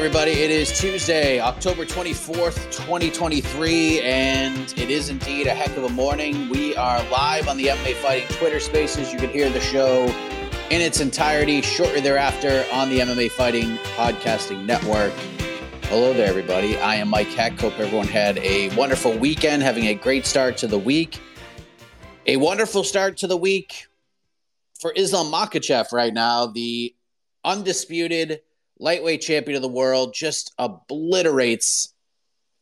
Everybody. It is Tuesday, October 24th, 2023, and it is indeed a heck of a morning. We are live on the MMA Fighting Twitter Spaces. You can hear the show in its entirety shortly thereafter on the MMA Fighting Podcasting Network. Hello there, everybody. I am Mike Heck. Hope everyone had a wonderful weekend, having a great start to the week. A wonderful start to the week for Islam Makhachev right now, the undisputed lightweight champion of the world, just obliterates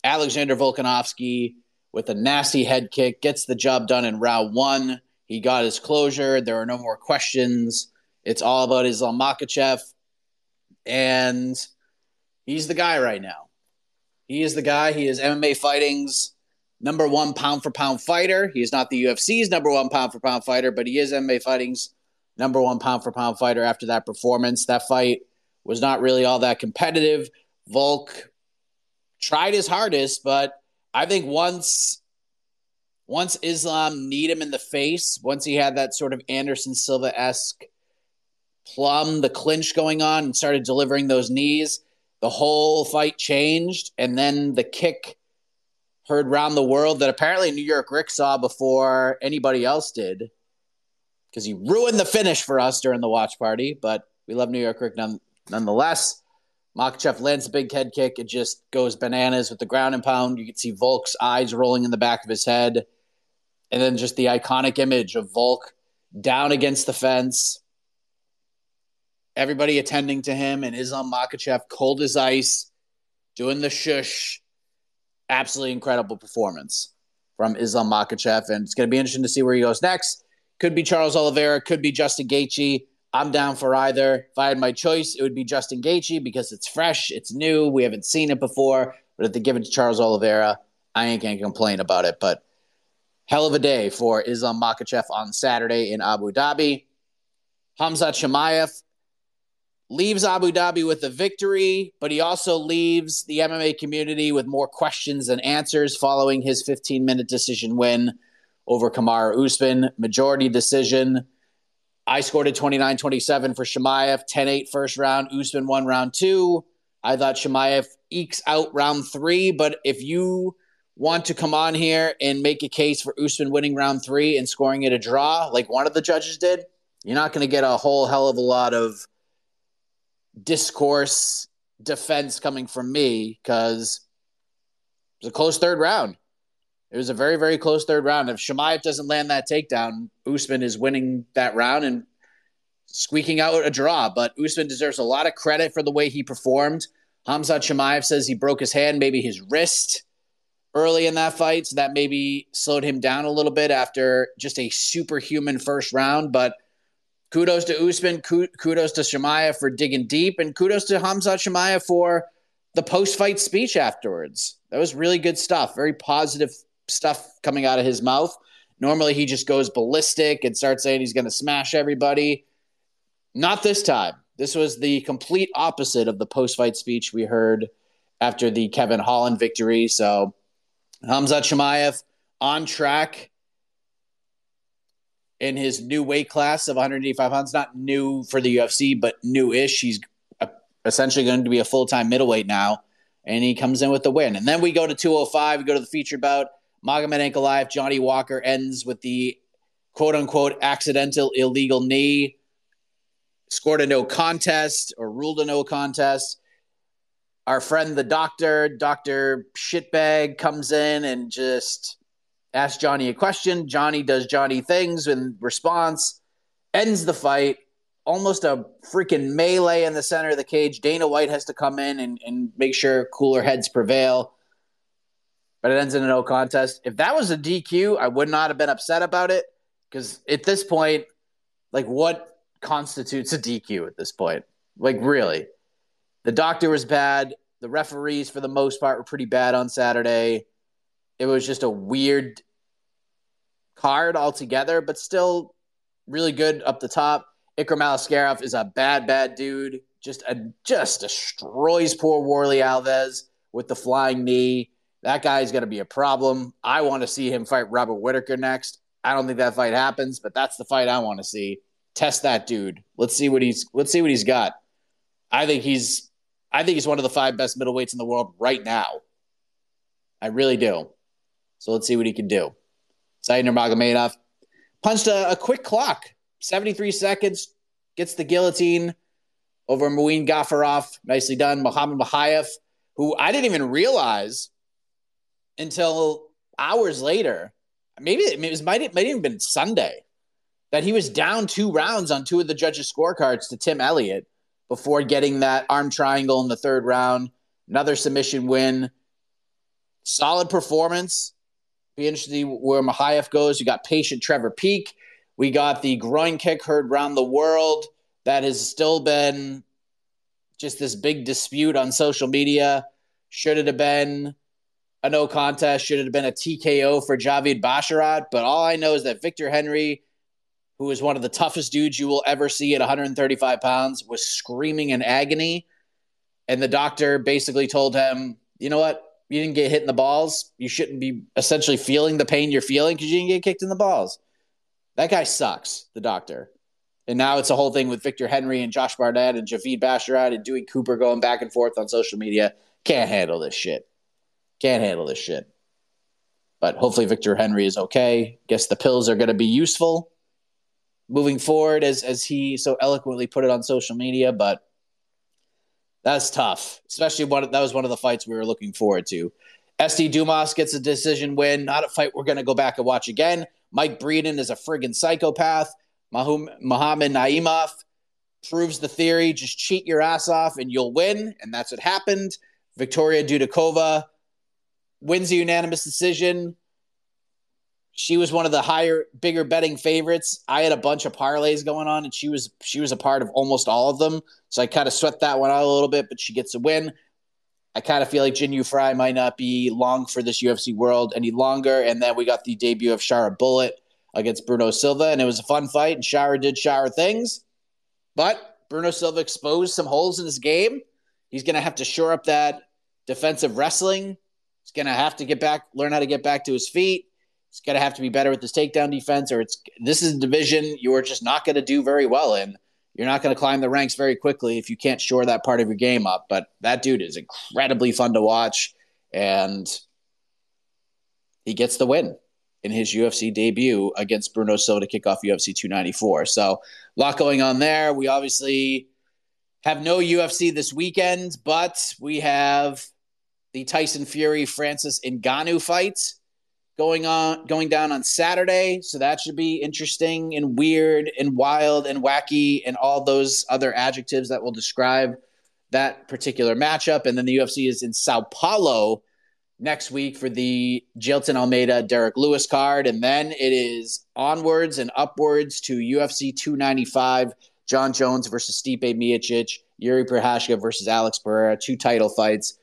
Alexander Volkanovski with a nasty head kick, gets the job done in round one. He got his closure. There are no more questions. It's all about Islam Makhachev. And he's the guy right now. He is the guy. He is MMA fighting's number one pound for pound fighter. He is not the UFC's number one pound for pound fighter, but he is MMA fighting's number one pound for pound fighter after that performance. That fight was not really all that competitive. Volk tried his hardest, but I think once once Islam need him in the face, once he had that sort of Anderson Silva esque plum, the clinch going on, and started delivering those knees, the whole fight changed. And then the kick heard round the world that apparently New York Rick saw before anybody else did because he ruined the finish for us during the watch party. But we love New York Rick none, nonetheless. Makhachev lands a big head kick. It just goes bananas with the ground and pound. You can see Volk's eyes rolling in the back of his head. And then just the iconic image of Volk down against the fence. Everybody attending to him and Islam Makhachev cold as ice, doing the shush. Absolutely incredible performance from Islam Makhachev. And it's going to be interesting to see where he goes next. Could be Charles Oliveira, could be Justin Gaethje. I'm down for either. If I had my choice, it would be Justin Gaethje because it's fresh, it's new, we haven't seen it before. But if they give it to Charles Oliveira, I ain't gonna complain about it. But hell of a day for Islam Makhachev on Saturday in Abu Dhabi. Hamzat Chimaev leaves Abu Dhabi with a victory, but he also leaves the MMA community with more questions than answers following his 15 minute decision win over Kamaru Usman. Majority decision. I scored a 29 27 for Chimaev, 10 8 first round. Usman won round two. I thought Chimaev ekes out round three, but if you want to come on here and make a case for Usman winning round three and scoring it a draw, like one of the judges did, you're not going to get a whole hell of a lot of discourse defense coming from me because it was a close third round. It was a very, very close third round. If Chimaev doesn't land that takedown, Usman is winning that round and squeaking out a draw. But Usman deserves a lot of credit for the way he performed. Hamzat Chimaev says he broke his hand, maybe his wrist early in that fight. So that maybe slowed him down a little bit after just a superhuman first round. But kudos to Usman, kudos to Chimaev for digging deep, and kudos to Hamzat Chimaev for the post fight speech afterwards. That was really good stuff. Very positive stuff coming out of his mouth. Normally, he just goes ballistic and starts saying he's going to smash everybody. Not this time. This was the complete opposite of the post fight speech we heard after the Kevin Holland victory. So, Hamzat Chimaev on track in his new weight class of 185 pounds. Not new for the UFC, but new-ish. He's uh, essentially going to be a full-time middleweight now, and he comes in with the win. And then we go to 205. We go to the feature bout. Magomed Ankalaev, Johnny Walker ends with the quote-unquote accidental illegal knee. Scored a no contest or ruled a no contest. Our friend the doctor, Doctor Shitbag, comes in and just asks Johnny a question. Johnny does Johnny things in response, ends the fight. Almost a freaking melee in the center of the cage. Dana White has to come in and, and make sure cooler heads prevail. But it ends in a no contest. If that was a DQ, I would not have been upset about it because at this point, like, what constitutes a DQ at this point? Like, really? The doctor was bad. The referees, for the most part, were pretty bad on Saturday. It was just a weird card altogether, but still really good up the top. Ikram Aliskerov is a bad, bad dude. Just a, just destroys poor Warlley Alves with the flying knee. That guy's going to be a problem. I want to see him fight Robert Whitaker next. I don't think that fight happens, but that's the fight I want to see. Test that dude. Let's see what he's let's see what he's got. I think he's I think he's one of the five best middleweights in the world right now. I really do. So let's see what he can do. Said Nurmagomedov punched a, a, quick clock, 73 seconds, gets the guillotine over Muin Gafurov. Nicely done. Muhammad Mokaev, who I didn't even realize until hours later, maybe it, was, might, it might have been Sunday, that he was down two rounds on two of the judges' scorecards to Tim Elliott before getting that arm triangle in the third round. Another submission win. Solid performance. Be interested to where Mokaev goes. You got patient Trevor Peek. We got the groin kick heard around the world. That has still been just this big dispute on social media. Should it have been a no contest? Should have been a TKO for Javid Basharat? But all I know is that Victor Henry, who is one of the toughest dudes you will ever see at 135 pounds, was screaming in agony. And the doctor basically told him, you know what? you didn't get hit in the balls, you shouldn't be essentially feeling the pain you're feeling because you didn't get kicked in the balls. That guy sucks, the doctor. And now it's a whole thing with Victor Henry and Josh Barnett and Javid Basharat and Dewey Cooper going back and forth on social media. Can't handle this shit. Can't handle this shit. But hopefully Victor Henry is okay. Guess the pills are going to be useful moving forward, as as he so eloquently put it on social media. But that's tough, especially one. That was one of the fights we were looking forward to. SD Dumas gets a decision win. Not a fight we're going to go back and watch again. Mike Breeden is a friggin' psychopath. Muhammad Naimov proves the theory. Just cheat your ass off and you'll win. And that's what happened. Victoria Dudakova wins a unanimous decision she was one of the higher, bigger betting favorites. I had a bunch of parlays going on, and she was she was a part of almost all of them. So I kind of sweat that one out a little bit, but she gets a win. I kind of feel like Jinh Yu Frey might not be long for this UFC world any longer. And then we got the debut of Shara Bullet against Bruno Silva, and it was a fun fight. And Shara did Shara things, but Bruno Silva exposed some holes in his game. He's going to have to shore up that defensive wrestling. He's going to have to get back, learn how to get back to his feet. It's going to have to be better with his takedown defense, or it's this is a division you're just not going to do very well in. You're not going to climb the ranks very quickly if you can't shore that part of your game up. But that dude is incredibly fun to watch, and he gets the win in his UFC debut against Bruno Silva to kick off UFC 294. So, a lot going on there. We obviously have no UFC this weekend, but we have the Tyson Fury Francis Ngannou fight going on going down on Saturday, so that should be interesting and weird and wild and wacky and all those other adjectives that will describe that particular matchup. And then the UFC is in Sao Paulo next week for the Jailton Almeida Derrick Lewis card, and then it is onwards and upwards to UFC 295, Jon Jones versus Stipe Miocic, Jiri Prochazka versus Alex Pereira, two title fights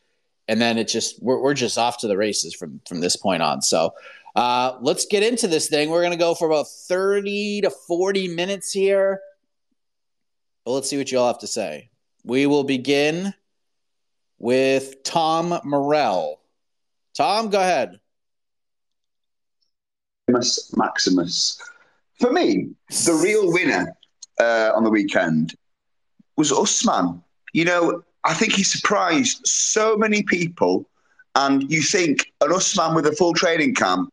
and then it just we're, we're just off to the races from from this point on. So uh, let's get into this thing. We're gonna go for about thirty to forty minutes here. But let's see what you all have to say. We will begin with Tom Morell. Tom, go ahead. Maximus. For me, the real winner uh, on the weekend was Usman. You know, I think he surprised so many people. And you think an Usman with a full training camp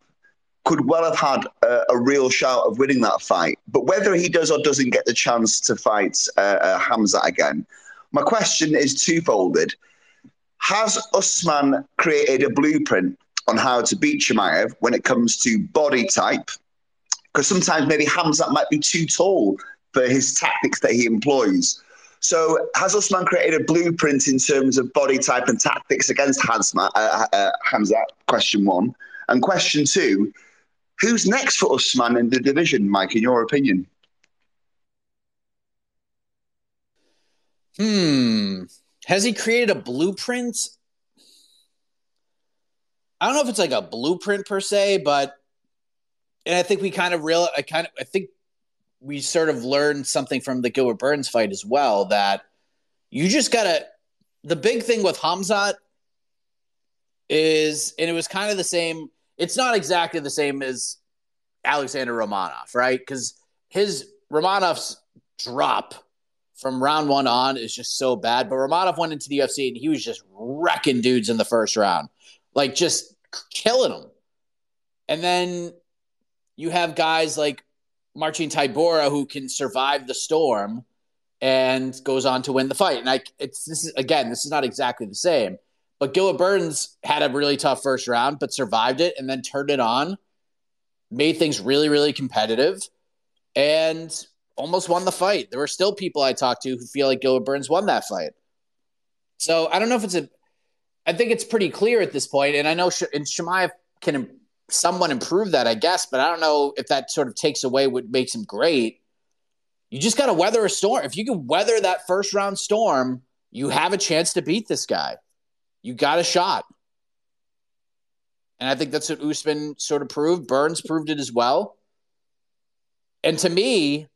could well have had a, a, real shout of winning that fight. But whether he does or doesn't get the chance to fight uh, uh, Hamza again, my question is twofolded. Has Usman created a blueprint on how to beat Chimaev when it comes to body type? Because sometimes maybe Hamza might be too tall for his tactics that he employs. So has Usman created a blueprint in terms of body type and tactics against Hazma, uh, uh, Hamza? Question one. And question two, who's next for Usman in the division, Mike, in your opinion? Hmm. Has he created a blueprint? I don't know if it's like a blueprint per se, but and I think we kind of real I kind of I think we sort of learned something from the Gilbert Burns fight as well that you just gotta. The big thing with Hamzat is, and it was kind of the same. It's not exactly the same as Alexander Romanov, right? Because his Romanov's drop from round one on is just so bad. But Romanov went into the UFC and he was just wrecking dudes in the first round, like just killing them. And then you have guys like Marcin Tybura who can survive the storm and goes on to win the fight. And I, it's this is again, this is not exactly the same, but Gilbert Burns had a really tough first round, but survived it and then turned it on, made things really, really competitive, and almost won the fight. There were still people I talked to who feel like Gilbert Burns won that fight. So I don't know if it's a. I think it's pretty clear at this point, and I know Sh- and Chimaev can someone improve that, I guess, but I don't know if that sort of takes away what makes him great. You just got to weather a storm. If you can weather that first round storm, you have a chance to beat this guy. You got a shot. And I think that's what Usman sort of proved. Burns proved it as well. And to me,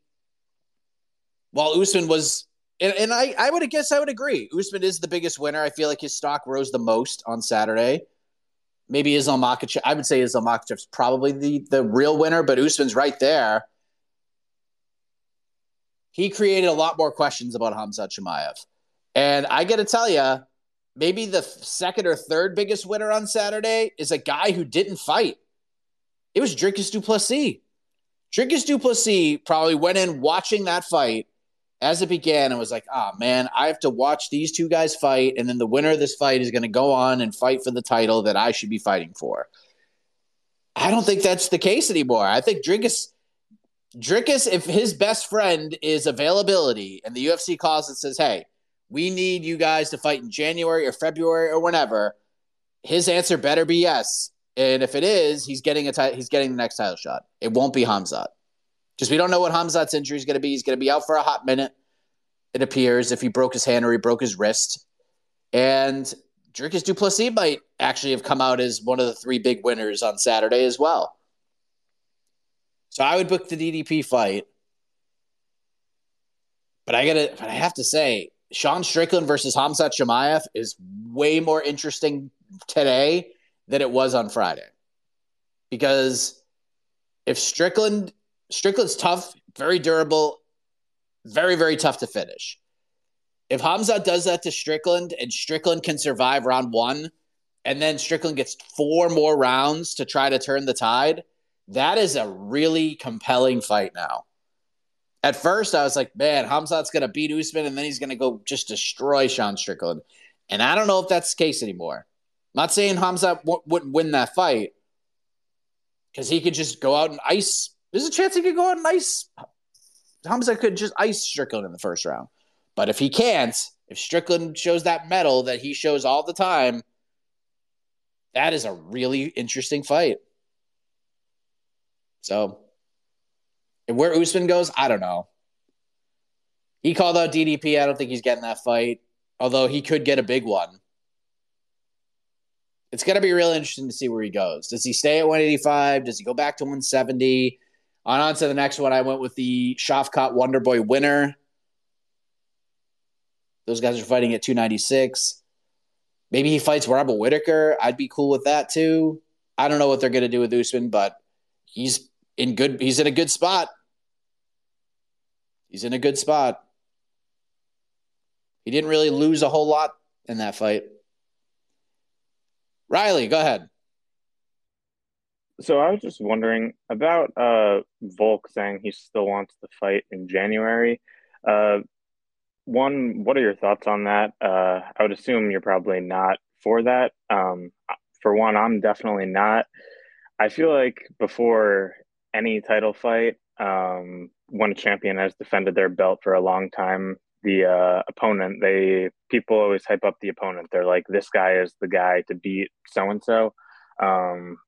while Usman was, and, and I, I would guess I would agree. Usman is the biggest winner. I feel like his stock rose the most on Saturday maybe Islam Makhachev. I would say Islam Makhachev's probably the the real winner, but Usman's right there. He created a lot more questions about Hamza Chimaev. And I got to tell you, maybe the second or third biggest winner on Saturday is a guy who didn't fight. It was Dricus Du Plessis. Dricus Du Plessis probably went in watching that fight as it began I was like, oh man, I have to watch these two guys fight, and then the winner of this fight is going to go on and fight for the title that I should be fighting for. I don't think that's the case anymore. I think Dricus, Dricus, if his best friend is availability and the UFC calls and says, hey, we need you guys to fight in January or February or whenever, his answer better be yes. And if it is, he's getting a t- he's getting the next title shot. It won't be Hamzat because we don't know what Hamzat's injury is going to be. He's going to be out for a hot minute, it appears, if he broke his hand or he broke his wrist. And Dricus Du Plessis might actually have come out as one of the three big winners on Saturday as well. So I would book the DDP fight. But I gotta but I have to say, Sean Strickland versus Hamzat Chimaev is way more interesting today than it was on Friday. Because if Strickland Strickland's tough, very durable, very, very tough to finish. If Hamza does that to Strickland and Strickland can survive round one, and then Strickland gets four more rounds to try to turn the tide, that is a really compelling fight now. At first, I was like, man, Hamzat's going to beat Usman and then he's going to go just destroy Sean Strickland. And I don't know if that's the case anymore. I'm not saying Hamzat w- wouldn't win that fight, because he could just go out and ice. There's a chance he could go and ice. Hamza could just ice Strickland in the first round. But if he can't, if Strickland shows that metal that he shows all the time, that is a really interesting fight. So, where Usman goes, I don't know. He called out DDP. I don't think he's getting that fight, although he could get a big one. It's going to be really interesting to see where he goes. Does he stay at 185? Does he go back to 170? On, on to the next one. I went with the Shavkat Wonderboy winner. Those guys are fighting at 296. Maybe he fights Robert Whitaker. I'd be cool with that too. I don't know what they're going to do with Usman, but he's in good. He's in a good spot. He's in a good spot. He didn't really lose a whole lot in that fight. Riley, go ahead. So I was just wondering about uh, Volk saying he still wants to fight in January. Uh, one, what are your thoughts on that? Uh, I would assume you're probably not for that. Um, for one, I'm definitely not. I feel like before any title fight, um, when a champion has defended their belt for a long time, the uh, opponent, they people always hype up the opponent. They're like, this guy is the guy to beat so and so.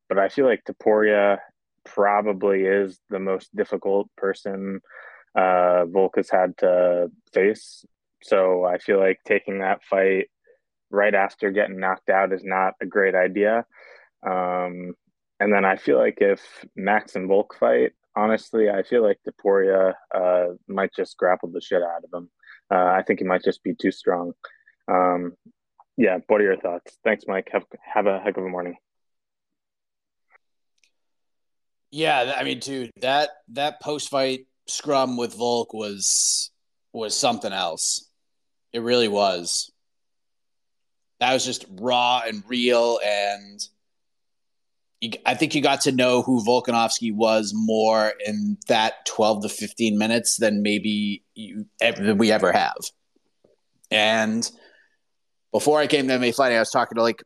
But I feel like Topuria probably is the most difficult person uh, Volk has had to face. So I feel like taking that fight right after getting knocked out is not a great idea. Um, and then I feel like if Max and Volk fight, honestly, I feel like Topuria uh, might just grapple the shit out of him. Uh, I think he might just be too strong. Um, yeah, what are your thoughts? Thanks, Mike. Have have a heck of a morning. Yeah, I mean, dude, that that post fight scrum with Volk was was something else. It really was. That was just raw and real, and you, I think you got to know who Volkanovski was more in that twelve to fifteen minutes than maybe you than we ever have. And before I came to MMA fighting, I was talking to like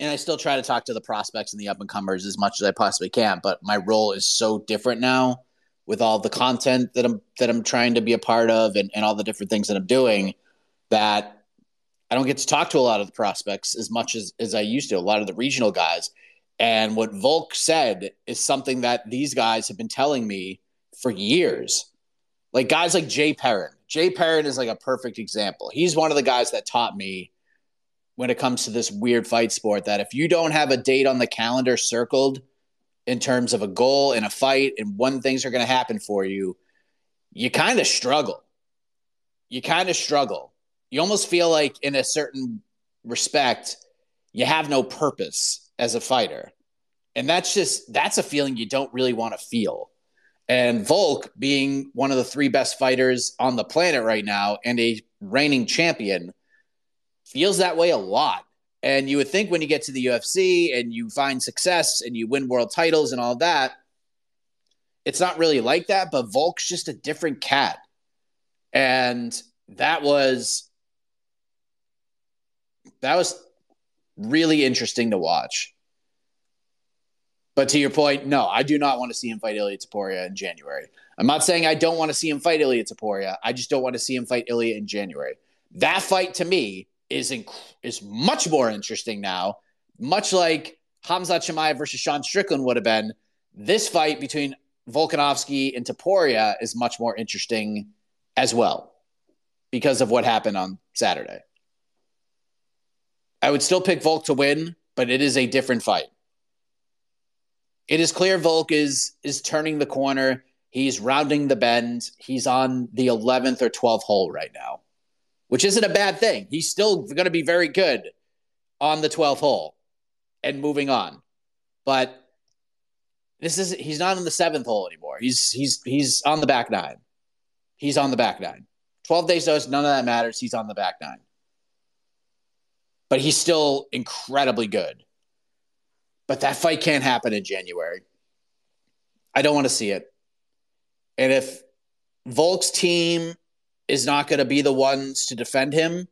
and I still try to talk to the prospects and the up and comers as much as I possibly can. But my role is so different now with all the content that I'm that I'm trying to be a part of and, and all the different things that I'm doing that I don't get to talk to a lot of the prospects as much as, as I used to, a lot of the regional guys. And what Volk said is something that these guys have been telling me for years. Like guys like Jay Perrin. Jay Perrin is like a perfect example. He's one of the guys that taught me when it comes to this weird fight sport that if you don't have a date on the calendar circled in terms of a goal and a fight and when things are going to happen for you, you kind of struggle. You kind of struggle. You almost feel like, in a certain respect, you have no purpose as a fighter. And that's just, that's a feeling you don't really want to feel. And Volk, being one of the three best fighters on the planet right now and a reigning champion, feels that way a lot. And you would think when you get to the UFC and you find success and you win world titles and all that, it's not really like that. But Volk's just a different cat. And that was that was really interesting to watch. But to your point, no, I do not want to see him fight Ilya Topuria in January. I'm not saying I don't want to see him fight Ilya Topuria. I just don't want to see him fight Ilya in January. That fight to me is inc- is much more interesting now, much like Hamza Chimaev versus Sean Strickland would have been. This fight between Volkanovski and Topuria is much more interesting as well because of what happened on Saturday. I would still pick Volk to win, but it is a different fight. It is clear Volk is is turning the corner. He's rounding the bend. He's on the 11th or 12th hole right now which isn't a bad thing. He's still going to be very good on the 12th hole and moving on. But this is he's not on the seventh hole anymore. He's he's he's on the back nine. He's on the back nine. 12 days notice, none of that matters. He's on the back nine. But he's still incredibly good. But that fight can't happen in January. I don't want to see it. And if Volk's team is not going to be the ones to defend him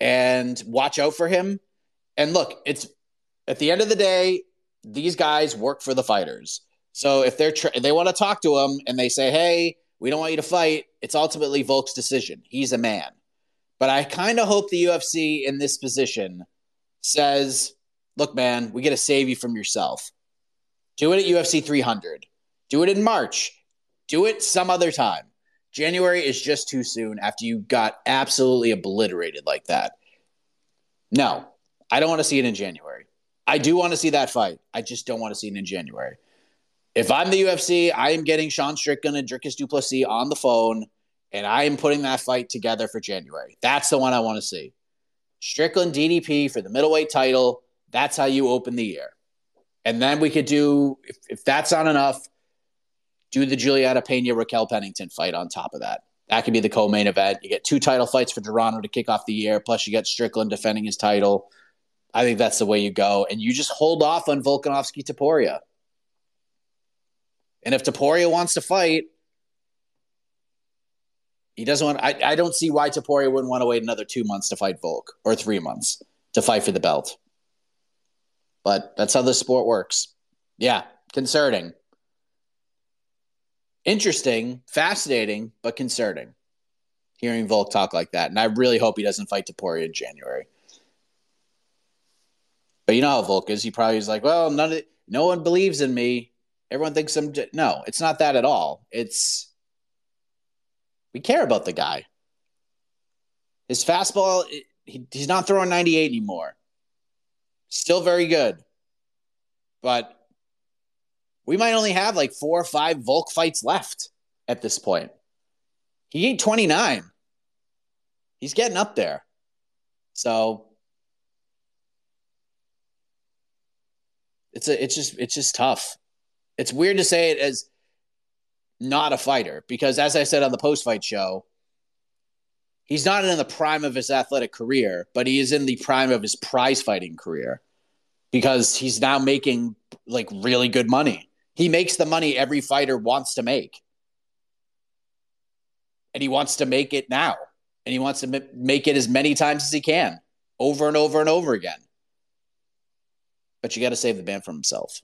and watch out for him. And look, it's at the end of the day, these guys work for the fighters. So if they're tra- they want to talk to him and they say, "Hey, we don't want you to fight," it's ultimately Volk's decision. He's a man. But I kind of hope the UFC in this position says, "Look, man, we got to save you from yourself. Do it at UFC 300. Do it in March. Do it some other time. January is just too soon after you got absolutely obliterated like that. No, I don't want to see it in January. I do want to see that fight. I just don't want to see it in January. If I'm the UFC, I am getting Sean Strickland and Dricus Du Plessis on the phone, and I am putting that fight together for January. That's the one I want to see. Strickland DDP for the middleweight title. That's how you open the year. And then we could do, if, if that's not enough, do the Juliana Pena Raquel Pennington fight on top of that. That could be the co main event. You get two title fights for Toronto to kick off the year, plus you get Strickland defending his title. I think that's the way you go. And you just hold off on Volkanovski Topuria. And if Topuria wants to fight, he doesn't want. I, I don't see why Topuria wouldn't want to wait another two months to fight Volk or three months to fight for the belt. But that's how the sport works. Yeah, concerning. Interesting, fascinating, but concerning. Hearing Volk talk like that, and I really hope he doesn't fight Topuria in January. But you know how Volk is. He probably is like, well, none of no one believes in me. Everyone thinks I'm. No, it's not that at all. It's we care about the guy. His fastball, he, he's not throwing 98 anymore. Still very good. But we might only have like four or five Volk fights left at this point. He ain't 29. He's getting up there. So it's a it's just it's just tough. It's weird to say it as not a fighter because as I said on the post fight show, he's not in the prime of his athletic career, but he is in the prime of his prize fighting career because he's now making like really good money. He makes the money every fighter wants to make. And he wants to make it now. And he wants to make it as many times as he can, over and over and over again. But you got to save the man from himself.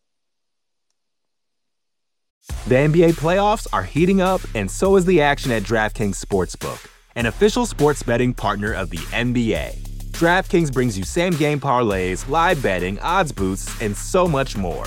The NBA playoffs are heating up, and so is the action at DraftKings Sportsbook, an official sports betting partner of the NBA. DraftKings brings you same game parlays, live betting, odds boosts, and so much more.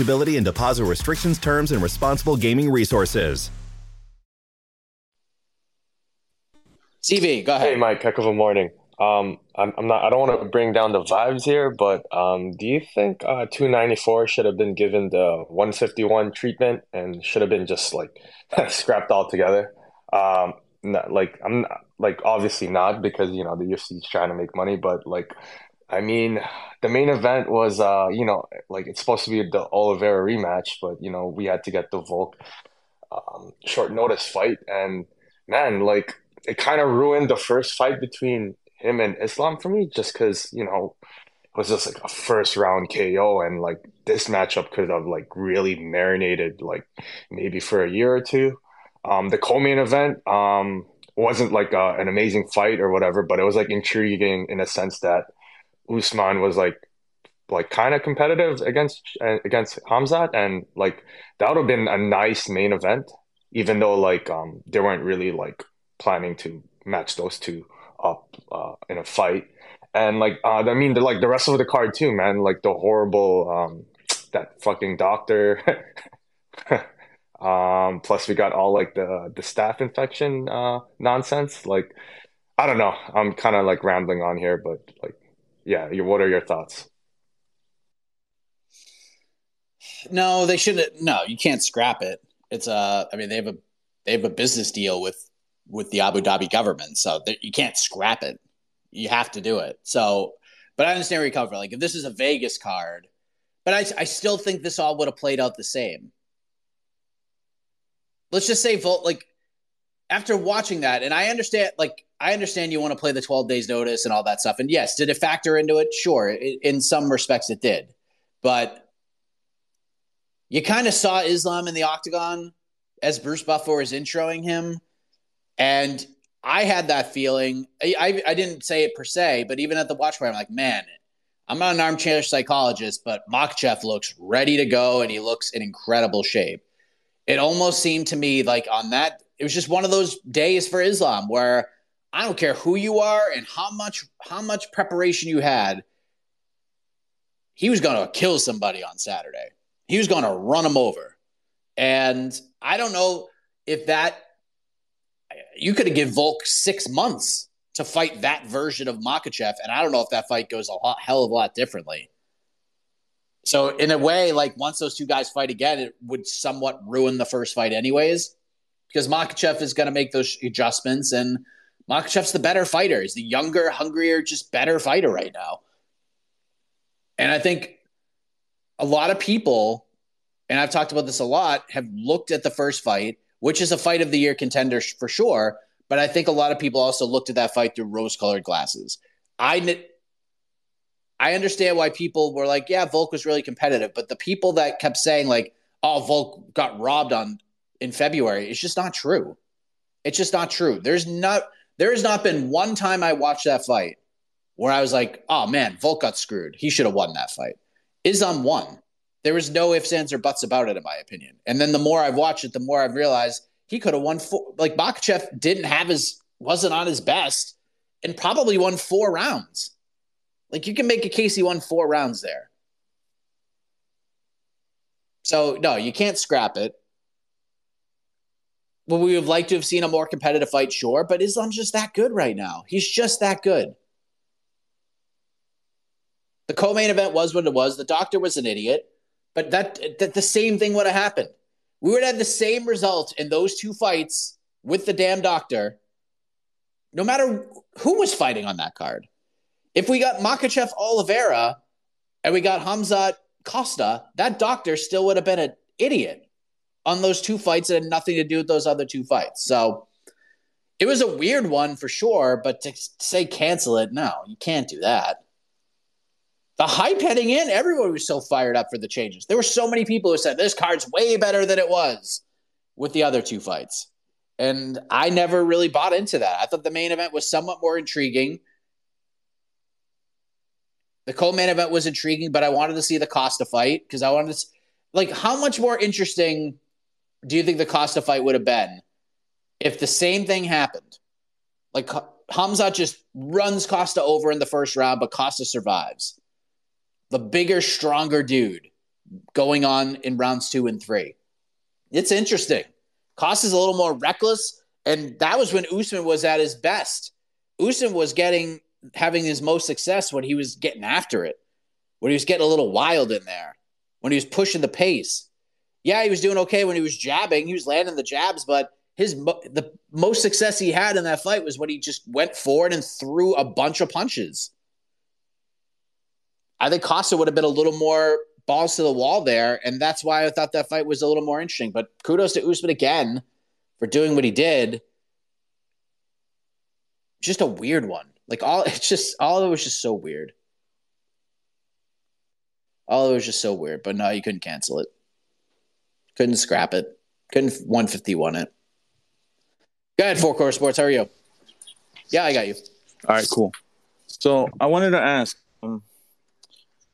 eligibility and deposit restrictions, terms, and responsible gaming resources. CV, go ahead. Hey, Mike. Heck of a morning. Um, I'm, I'm not. I don't want to bring down the vibes here, but um, do you think uh, 294 should have been given the 151 treatment and should have been just like scrapped altogether? Um, not, like I'm not, like obviously not because you know the UFC is trying to make money, but like I mean, the main event was, uh, you know, like it's supposed to be the Oliveira rematch, but you know, we had to get the Volk um, short notice fight, and man, like it kind of ruined the first fight between him and Islam for me, just because you know it was just like a first round KO, and like this matchup could have like really marinated, like maybe for a year or two. Um, the co-main event um, wasn't like uh, an amazing fight or whatever, but it was like intriguing in a sense that Usman was like like kind of competitive against against Khamzat, and like that would have been a nice main event, even though like um they weren't really like planning to match those two up uh, in a fight. And like uh, I mean, the, like the rest of the card too, man. Like the horrible um that fucking doctor. Um, plus, we got all like the the staph infection uh, nonsense. Like, I don't know. I'm kind of like rambling on here, but like, yeah. What are your thoughts? No, they shouldn't. No, you can't scrap it. It's a. Uh, mean, they have a they have a business deal with with the Abu Dhabi government, so you can't scrap it. You have to do it. So, but I understand from. Like, if this is a Vegas card, but I I still think this all would have played out the same. Let's just say Volk like after watching that, and I understand like I understand you want to play the 12 days notice and all that stuff. And yes, did it factor into it? Sure. It, in some respects it did. But you kind of saw Islam in the octagon as Bruce Buffer was introing him. And I had that feeling. I, I, I didn't say it per se, but even at the watch party, I'm like, man, I'm not an armchair psychologist, but Makhachev looks ready to go and he looks in incredible shape. It almost seemed to me like on that, it was just one of those days for Islam where I don't care who you are and how much how much preparation you had. He was going to kill somebody on Saturday. He was going to run him over. And I don't know if that you could have given Volk six months to fight that version of Makhachev and I don't know if that fight goes a lot, hell of a lot differently. So in a way, like once those two guys fight again, it would somewhat ruin the first fight, anyways, because Makhachev is going to make those adjustments, and Makhachev's the better fighter. He's the younger, hungrier, just better fighter right now. And I think a lot of people, and I've talked about this a lot, have looked at the first fight, which is a fight of the year contender for sure. But I think a lot of people also looked at that fight through rose colored glasses. I, I understand why people were like, yeah, Volk was really competitive. But the people that kept saying, like, oh, Volk got robbed on in February, it's just not true. It's just not true. There's not there has not been one time I watched that fight where I was like, oh man, Volk got screwed. He should have won that fight. Islam won. There was no ifs, ands, or buts about it, in my opinion. And then the more I've watched it, the more I've realized he could have won four. Like Makhachev didn't have his, wasn't on his best, and probably won four rounds. Like you can make a case he won four rounds there. So no, you can't scrap it. Would we would have liked to have seen a more competitive fight? Sure, but Islam's just that good right now. He's just that good. The co-main event was what it was. The doctor was an idiot, but that, that the same thing would have happened. We would have the same result in those two fights with the damn doctor, no matter who was fighting on that card. If we got Makhachev Oliveira and we got Hamzat Costa, that doctor still would have been an idiot on those two fights that had nothing to do with those other two fights. So it was a weird one for sure, but to say cancel it, no, you can't do that the hype heading in, everyone was so fired up for the changes. There were so many people who said this card's way better than it was with the other two fights. And I never really bought into that. I thought the main event was somewhat more intriguing. The co-main event was intriguing, but I wanted to see the Costa fight because I wanted to like how much more interesting do you think the Costa fight would have been if the same thing happened? Like Hamza just runs Costa over in the first round, but Costa survives the bigger, stronger dude going on in rounds two and three. It's interesting. Costa's a little more reckless, and that was when Usman was at his best. Usman was getting having his most success when he was getting after it, when he was getting a little wild in there, when he was pushing the pace. Yeah, he was doing okay when he was jabbing. He was landing the jabs, but his the most success he had in that fight was when he just went forward and threw a bunch of punches. I think Costa would have been a little more balls to the wall there, and that's why I thought that fight was a little more interesting. But kudos to Usman again for doing what he did. Just a weird one. Like all it's just all of it was just so weird. All of it was just so weird. But no, you couldn't cancel it. Couldn't scrap it. Couldn't 151 it. Go ahead, Four Core Sports. How are you? Yeah, I got you. All right, cool. So I wanted to ask, um,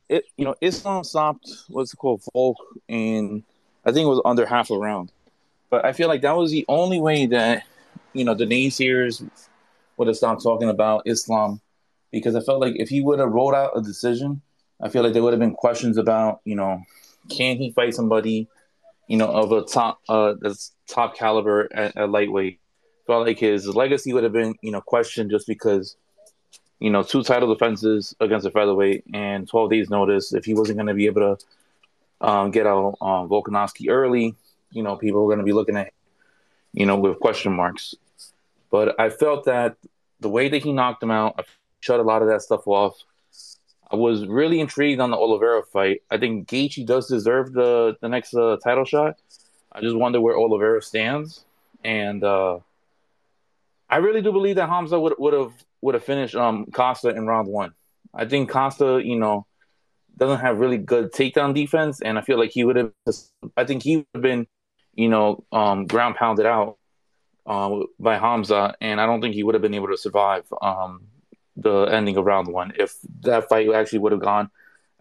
it you know Islam stopped what's it called Volk and I think it was under half a round, but I feel like that was the only way that you know the naysayers would have stopped talking about Islam because I felt like if he would have rolled out a decision, I feel like there would have been questions about you know can he fight somebody, you know, of a top uh top caliber at, at lightweight. Felt like his legacy would have been, you know, questioned just because, you know, two title defenses against a featherweight and 12 days notice. If he wasn't going to be able to um, get out um, Volkanovski early, you know, people were going to be looking at, you know, with question marks. But I felt that the way that he knocked him out, I shut a lot of that stuff off. I was really intrigued on the Oliveira fight. I think Gaethje does deserve the the next uh, title shot. I just wonder where Oliveira stands, and uh, I really do believe that Hamza would would have would have finished um, Costa in round one. I think Costa, you know, doesn't have really good takedown defense, and I feel like he would have. I think he would have been, you know, um, ground pounded out uh, by Hamza, and I don't think he would have been able to survive um, the ending of round one if that fight actually would have gone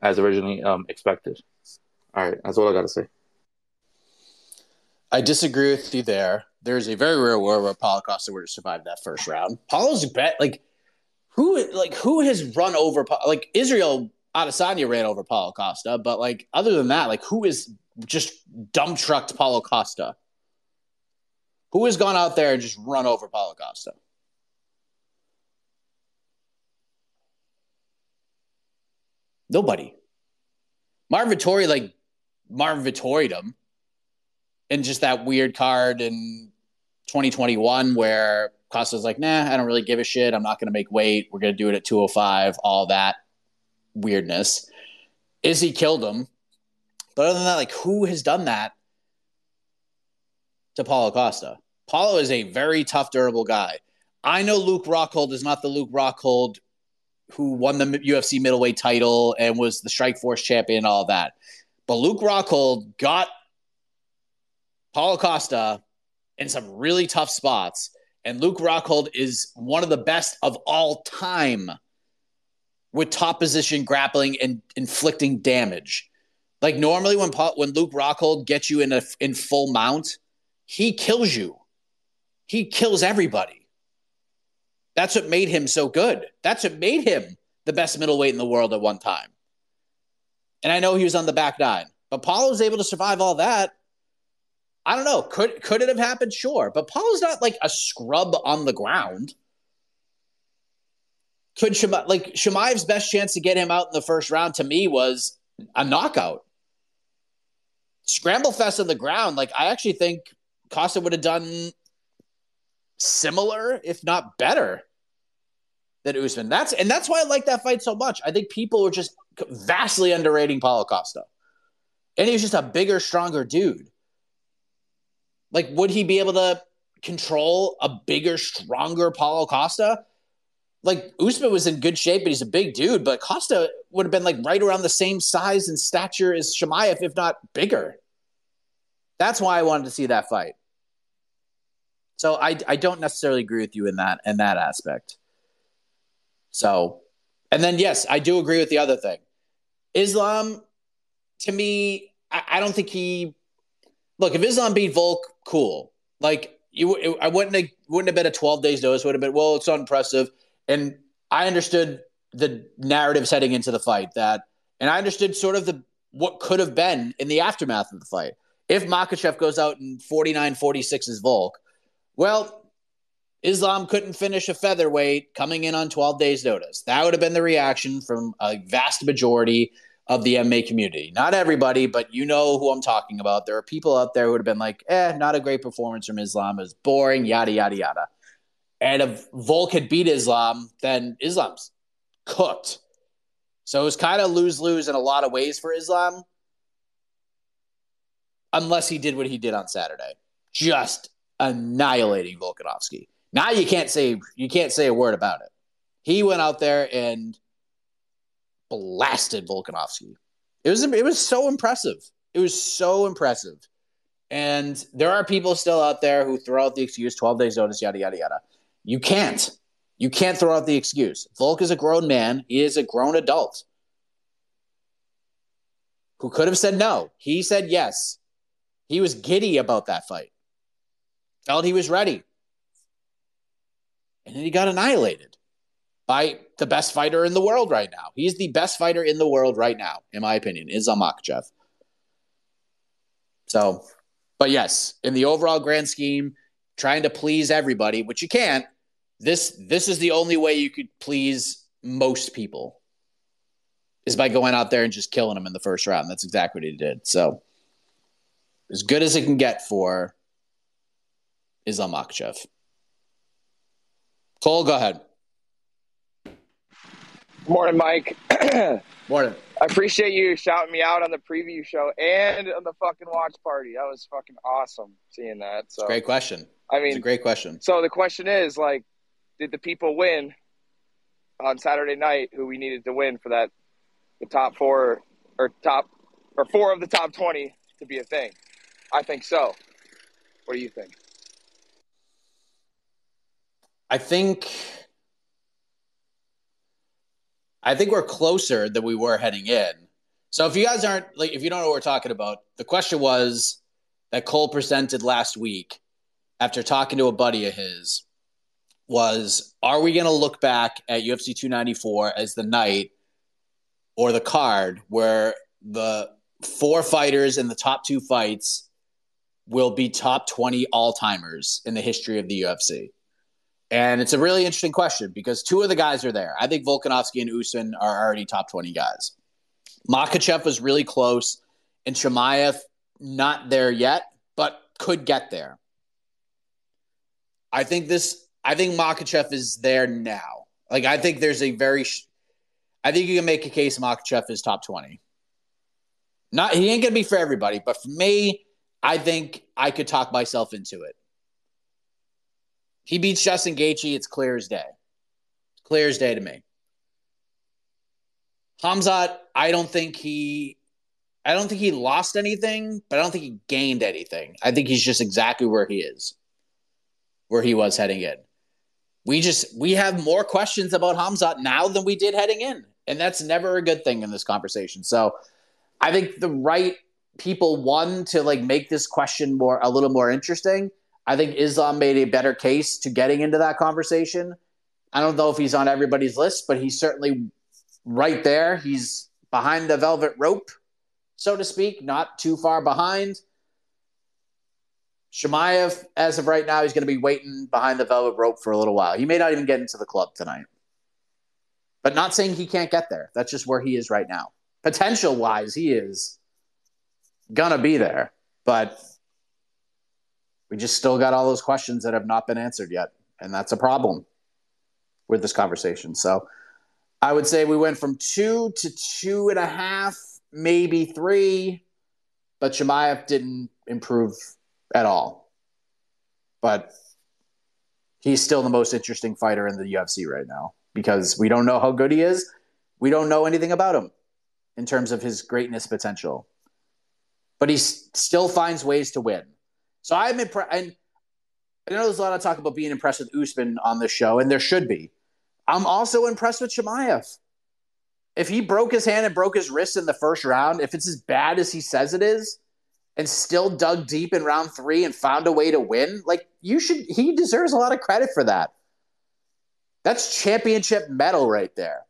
as originally um, expected. All right, that's all I got to say. I disagree with you there. There's a very rare world where Paulo Costa would have survived that first round. Paulo's bet like who like who has run over like Israel Adesanya ran over Paulo Costa, but like other than that, like who is just dump trucked Paulo Costa? Who has gone out there and just run over Paulo Costa? Nobody. Marvin Vettori, like Marvin Vettori'd him And just that weird card in 2021 where Costa's like, nah, I don't really give a shit. I'm not going to make weight. We're going to do it at 205, all that weirdness. Izzy killed him. But other than that, like, who has done that to Paulo Costa? Paulo is a very tough, durable guy. I know Luke Rockhold is not the Luke Rockhold who won the UFC middleweight title and was the Strikeforce champion and all that. But Luke Rockhold got Paulo Costa in some really tough spots. And Luke Rockhold is one of the best of all time with top position grappling and inflicting damage. Like normally when when Luke Rockhold gets you in a in full mount, he kills you. He kills everybody. That's what made him so good. That's what made him the best middleweight in the world at one time. And I know he was on the back nine, but Paulo was able to survive all that. I don't know. Could could it have happened? Sure, but Paulo's not like a scrub on the ground. Could Shima, like Chimaev's best chance to get him out in the first round to me was a knockout. Scramble fest on the ground. Like I actually think Costa would have done similar, if not better, than Usman. That's and that's why I like that fight so much. I think people are just vastly underrating Paulo Costa, and he's just a bigger, stronger dude. Like, would he be able to control a bigger, stronger Paulo Costa? Like Usman was in good shape, but he's a big dude. But Costa would have been like right around the same size and stature as Chimaev, if not bigger. That's why I wanted to see that fight. So I I don't necessarily agree with you in that in that aspect. So, and then yes, I do agree with the other thing. Islam, to me, I, I don't think he. Look, if Islam beat Volk, cool. Like you, it, I wouldn't have, wouldn't have been a twelve days notice. Would have been well, it's unimpressive, and I understood the narratives heading into the fight that, and I understood sort of the what could have been in the aftermath of the fight. If Makhachev goes out in 49 46 as Volk, well, Islam couldn't finish a featherweight coming in on 12 days' notice. That would have been the reaction from a vast majority of the MMA community. Not everybody, but you know who I'm talking about. There are people out there who would have been like, eh, not a great performance from Islam. It was boring, yada, yada, yada. And if Volk had beat Islam, then Islam's cooked. So it was kind of lose lose in a lot of ways for Islam, unless he did what he did on Saturday. Just annihilating Volkanovski. Now you can't say you can't say a word about it. He went out there and blasted Volkanovski. It was it was so impressive. It was so impressive. And there are people still out there who throw out the excuse 12 days notice, yada, yada, yada. You can't. You can't throw out the excuse. Volk is a grown man. He is a grown adult who could have said no. He said yes. He was giddy about that fight felt he was ready. And then he got annihilated by the best fighter in the world right now. He's the best fighter in the world right now, in my opinion, is Makhachev. So But yes, in the overall grand scheme, trying to please everybody, which you can't, this this is the only way you could please most people is by going out there and just killing them in the first round. That's exactly what he did. So as good as it can get for Islam Makhachev. Cole, go ahead. Morning, Mike. Morning. I appreciate you shouting me out on the preview show and on the fucking watch party. That was fucking awesome seeing that. So great question. I mean, it's a great question. So the question is, like, did the people win on Saturday night who we needed to win for that the top four or top or four of the top twenty to be a thing? I think so. What do you think? I think I think we're closer than we were heading in. So if you guys aren't like if you don't know what we're talking about, the question was that Cole presented last week after talking to a buddy of his was are we going to look back at UFC 294 as the night or the card where the four fighters in the top two fights will be top 20 all-timers in the history of the UFC? And it's a really interesting question because two of the guys are there. I think Volkanovski and Usman are already top 20 guys. Makhachev was really close, and Chimaev not there yet, but could get there. I think this. I think Makhachev is there now. Like I think there's a very. I think you can make a case Makhachev is top 20. Not he ain't gonna be for everybody, but for me, I think I could talk myself into it. He beats Justin Gaethje. It's clear as day. Clear as day to me. Khamzat, I don't think he, I don't think he lost anything, but I don't think he gained anything. I think he's just exactly where he is, where he was heading in. We just we have more questions about Khamzat now than we did heading in, and that's never a good thing in this conversation. So, I think the right people won to like make this question more a little more interesting I think Islam made a better case to getting into that conversation. I don't know if he's on everybody's list, but he's certainly right there. He's behind the velvet rope, so to speak, not too far behind. Chimaev, as of right now, he's going to be waiting behind the velvet rope for a little while. He may not even get into the club tonight. But not saying he can't get there. That's just where he is right now. Potential wise, he is going to be there. But we just still got all those questions that have not been answered yet. And that's a problem with this conversation. So I would say we went from two to two and a half, maybe three, but Chimaev didn't improve at all. But he's still the most interesting fighter in the UFC right now because we don't know how good he is. We don't know anything about him in terms of his greatness potential. But he still finds ways to win. So I'm impressed. And I know there's a lot of talk about being impressed with Usman on this show, and there should be. I'm also impressed with Chimaev. If he broke his hand and broke his wrist in the first round, if it's as bad as he says it is, and still dug deep in round three and found a way to win, like you should, he deserves a lot of credit for that. That's championship medal right there.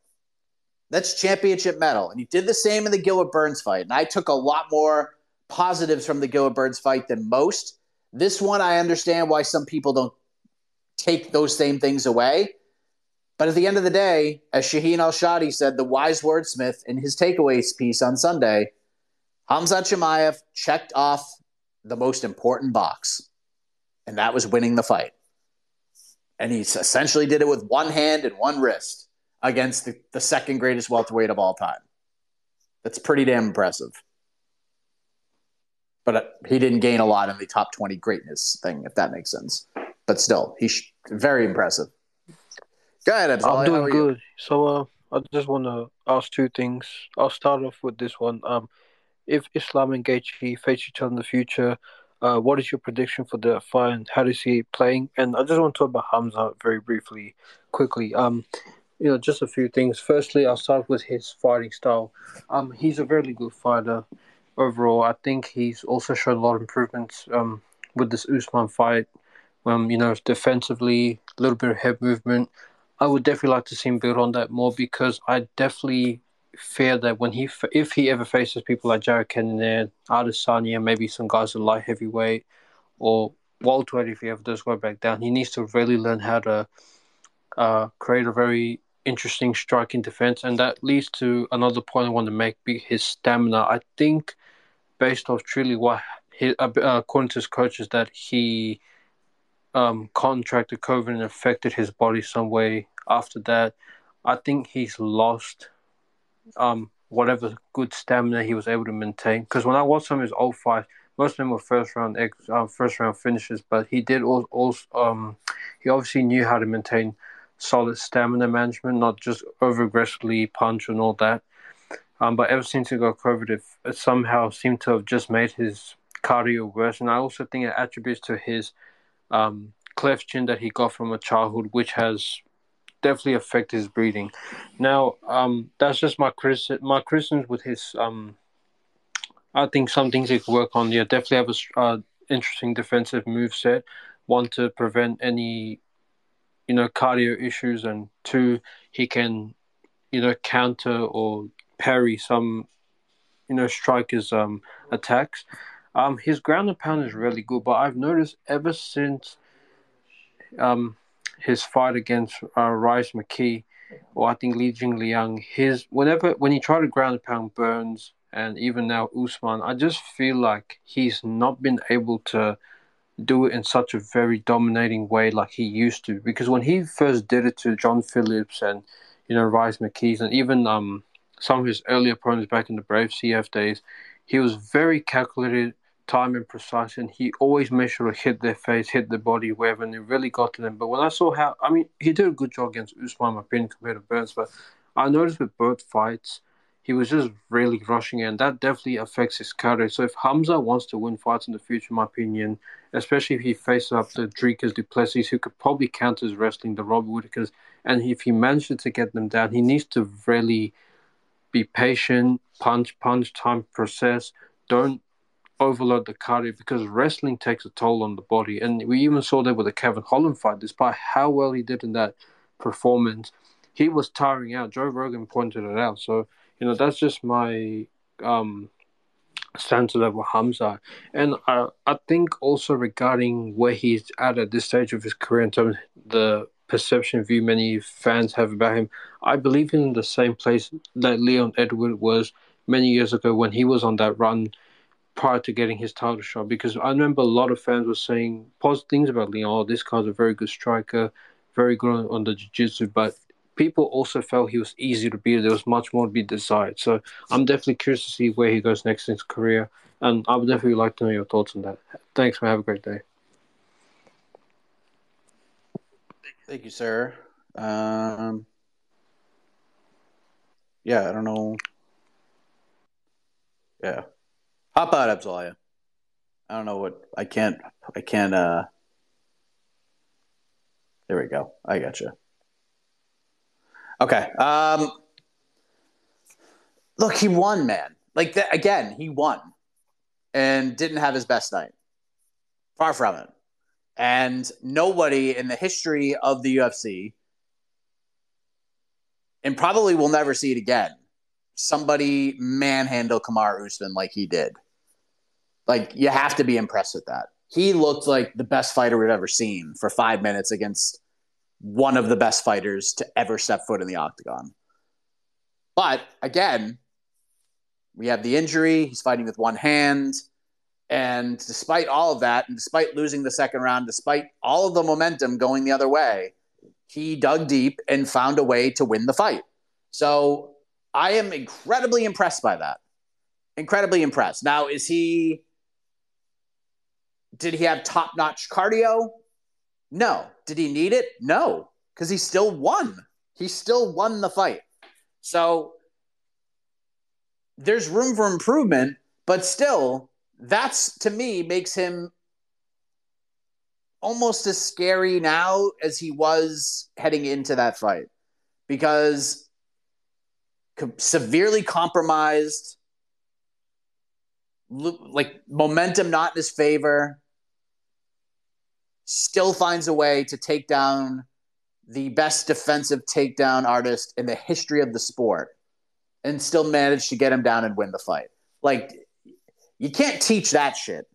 That's championship medal. And he did the same in the Gilbert Burns fight. And I took a lot more positives from the Gilbert Burns fight than most this one, I understand why some people don't take those same things away. But at the end of the day, as Shaheen Al-Shatti said, the wise wordsmith in his takeaways piece on Sunday, Hamza Chimaev checked off the most important box, and that was winning the fight. And he essentially did it with one hand and one wrist against the, the second greatest welterweight of all time. That's pretty damn impressive but uh, he didn't gain a lot in the top 20 greatness thing, if that makes sense. But still, he's very impressive. Go ahead, Absalom. I'm doing good. So uh, I just want to ask two things. I'll start off with this one. Um, if Islam and Gaethje face each other in the future, uh, what is your prediction for the fight and how do you see it playing? And I just want to talk about Hamza very briefly, quickly. Um, you know, just a few things. Firstly, I'll start with his fighting style. Um, he's a very good fighter overall, I think he's also showed a lot of improvements um, with this Usman fight. Um, you know, defensively, a little bit of head movement. I would definitely like to see him build on that more because I definitely fear that when he if he ever faces people like Jared Cannonier, Adesanya, maybe some guys at light heavyweight or welterweight, if he ever does go back down, he needs to really learn how to uh, create a very interesting striking defense, and that leads to another point I want to make: his stamina. I think, based off truly what his, uh, according to his coaches, that he um, contracted COVID and affected his body some way. After that, I think he's lost um, whatever good stamina he was able to maintain. Because when I watched some of his old fights, most of them were first round uh, first round finishes, but he did also, also um, he obviously knew how to maintain solid stamina management, not just over aggressively punch and all that. Um, but ever since he got COVID, it, it, somehow seemed to have just made his cardio worse. And I also think it attributes to his um, cleft chin that he got from a childhood, which has definitely affected his breathing. Now, um, that's just my criticism. My criticism with his. Um, I think some things he could work on. Yeah, definitely have a uh, interesting defensive move set. One to prevent any you know, cardio issues, and two, he can, you know, counter or parry some, you know, strikers' um, attacks. Um, his ground and pound is really good, but I've noticed ever since um, his fight against uh, Rhys McKee, or I think Li Jingliang, his whenever when he tried to ground and pound Burns and even now Usman, I just feel like he's not been able to do it in such a very dominating way like he used to. Because when he first did it to John Phillips and you know Rhys McKees and even um some of his early opponents back in the Brave CF days, he was very calculated, time and precise, and he always made sure to hit their face, hit their body, wherever, and it really got to them. But when I saw how, I mean, he did a good job against Usman, my opinion, compared to Burns, but I noticed with both fights, he was just really rushing, and that definitely affects his cardio. So if Hamza wants to win fights in the future, in my opinion, especially if he faces up the Dricus du Plessis, who could probably counter his wrestling, the Robert Whitakers, and if he manages to get them down, he needs to really be patient, punch, punch, time, process. Don't overload the cardio because wrestling takes a toll on the body. And we even saw that with the Kevin Holland fight, despite how well he did in that performance, he was tiring out. Joe Rogan pointed it out. So you know that's just my um stance level Hamza, and I I think also regarding where he's at at this stage of his career in terms of the perception view many fans have about him, I believe in the same place that Leon Edward was many years ago when he was on that run prior to getting his title shot. Because I remember a lot of fans were saying positive things about Leon. Oh, this guy's a very good striker, very good on the jiu-jitsu, but people also felt he was easy to beat. There was much more to be desired. So I'm definitely curious to see where he goes next in his career. And I would definitely like to know your thoughts on that. Thanks, man. Have a great day. Thank you, sir. Um, yeah, I don't know. Yeah. Hop out, Abzalaya. I don't know what I can't I can't uh there we go. I got you. Okay. Um, look, he won, man. Like again, he won, and didn't have his best night. Far from it. And nobody in the history of the UFC, and probably will never see it again, somebody manhandle Kamaru Usman like he did. Like you have to be impressed with that. He looked like the best fighter we've ever seen for five minutes against one of the best fighters to ever step foot in the octagon. But again, we have the injury. He's fighting with one hand. And despite all of that, and despite losing the second round, despite all of the momentum going the other way, he dug deep and found a way to win the fight. So I am incredibly impressed by that. Incredibly impressed. Now, is he, did he have top notch cardio? No. Did he need it? No, because he still won. He still won the fight. So there's room for improvement, but still, that's to me makes him almost as scary now as he was heading into that fight because severely compromised, like momentum not in his favor still finds a way to take down the best defensive takedown artist in the history of the sport and still managed to get him down and win the fight. Like, you can't teach that shit.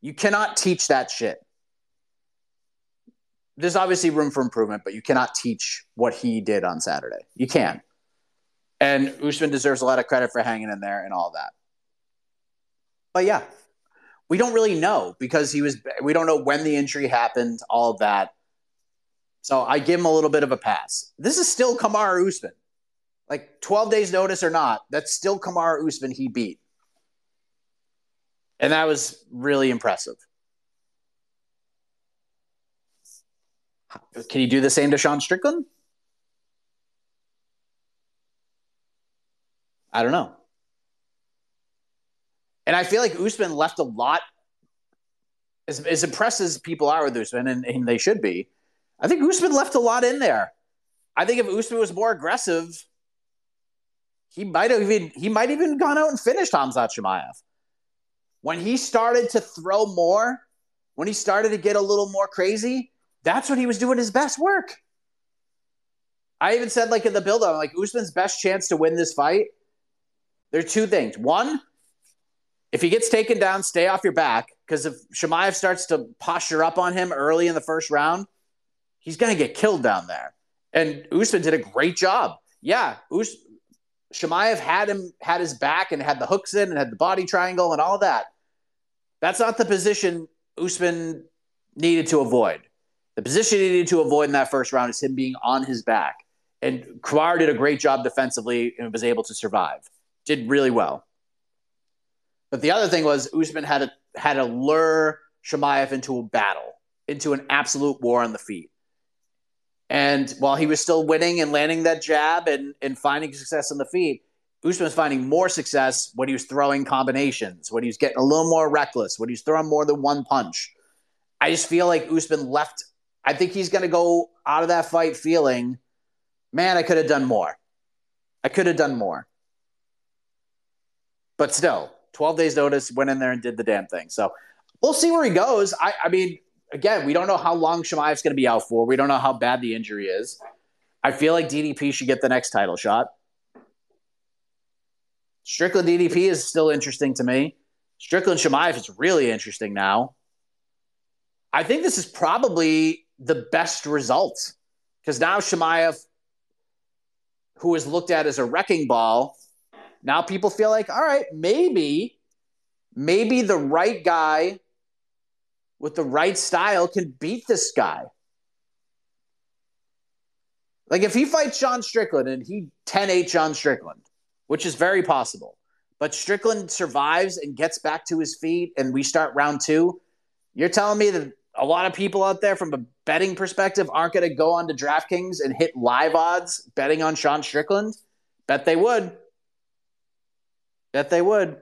You cannot teach that shit. There's obviously room for improvement, but you cannot teach what he did on Saturday. You can't. And Usman deserves a lot of credit for hanging in there and all that. But yeah, we don't really know because he was, we don't know when the injury happened, all of that. So I give him a little bit of a pass. This is still Kamaru Usman. Like 12 days notice or not, that's still Kamaru Usman he beat. And that was really impressive. Can you do the same to Sean Strickland? I don't know. And I feel like Usman left a lot, as, as impressed as people are with Usman, and, and they should be, I think Usman left a lot in there. I think if Usman was more aggressive, he might have even he might even gone out and finished Khamzat Chimaev. When he started to throw more, when he started to get a little more crazy, that's when he was doing his best work. I even said like in the build-up, like Usman's best chance to win this fight. There are two things. One, if he gets taken down, stay off your back. Because if Chimaev starts to posture up on him early in the first round, he's going to get killed down there. And Usman did a great job. Yeah, Us- Chimaev had him had his back and had the hooks in and had the body triangle and all that. That's not the position Usman needed to avoid. The position he needed to avoid in that first round is him being on his back. And Kamaru did a great job defensively and was able to survive. Did really well. But the other thing was Usman had to had to lure Chimaev into a battle, into an absolute war on the feet. And while he was still winning and landing that jab and, and finding success on the feet, Usman was finding more success when he was throwing combinations, when he was getting a little more reckless, when he was throwing more than one punch. I just feel like Usman left. I think he's going to go out of that fight feeling, man, I could have done more. I could have done more. But still, 12 days notice, went in there and did the damn thing. So we'll see where he goes. I, I mean, again, we don't know how long Chimaev's going to be out for. We don't know how bad the injury is. I feel like DDP should get the next title shot. Strickland DDP is still interesting to me. Strickland Chimaev is really interesting now. I think this is probably the best result because now Chimaev, who is looked at as a wrecking ball, now people feel like, all right, maybe, maybe the right guy with the right style can beat this guy. Like if he fights Sean Strickland and he 10 8 Sean Strickland, which is very possible, but Strickland survives and gets back to his feet and we start round two, you're telling me that a lot of people out there from a betting perspective aren't going to go on to DraftKings and hit live odds betting on Sean Strickland? Bet they would. Bet they would.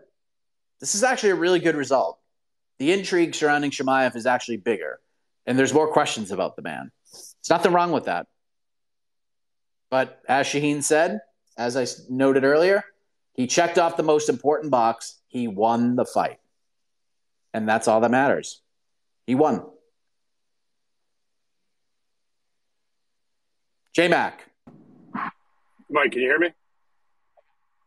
This is actually a really good result. The intrigue surrounding Chimaev is actually bigger, and there's more questions about the man. There's nothing wrong with that. But as Shaheen said, as I noted earlier, he checked off the most important box. He won the fight. And that's all that matters. He won. J Mac. Mike, can you hear me?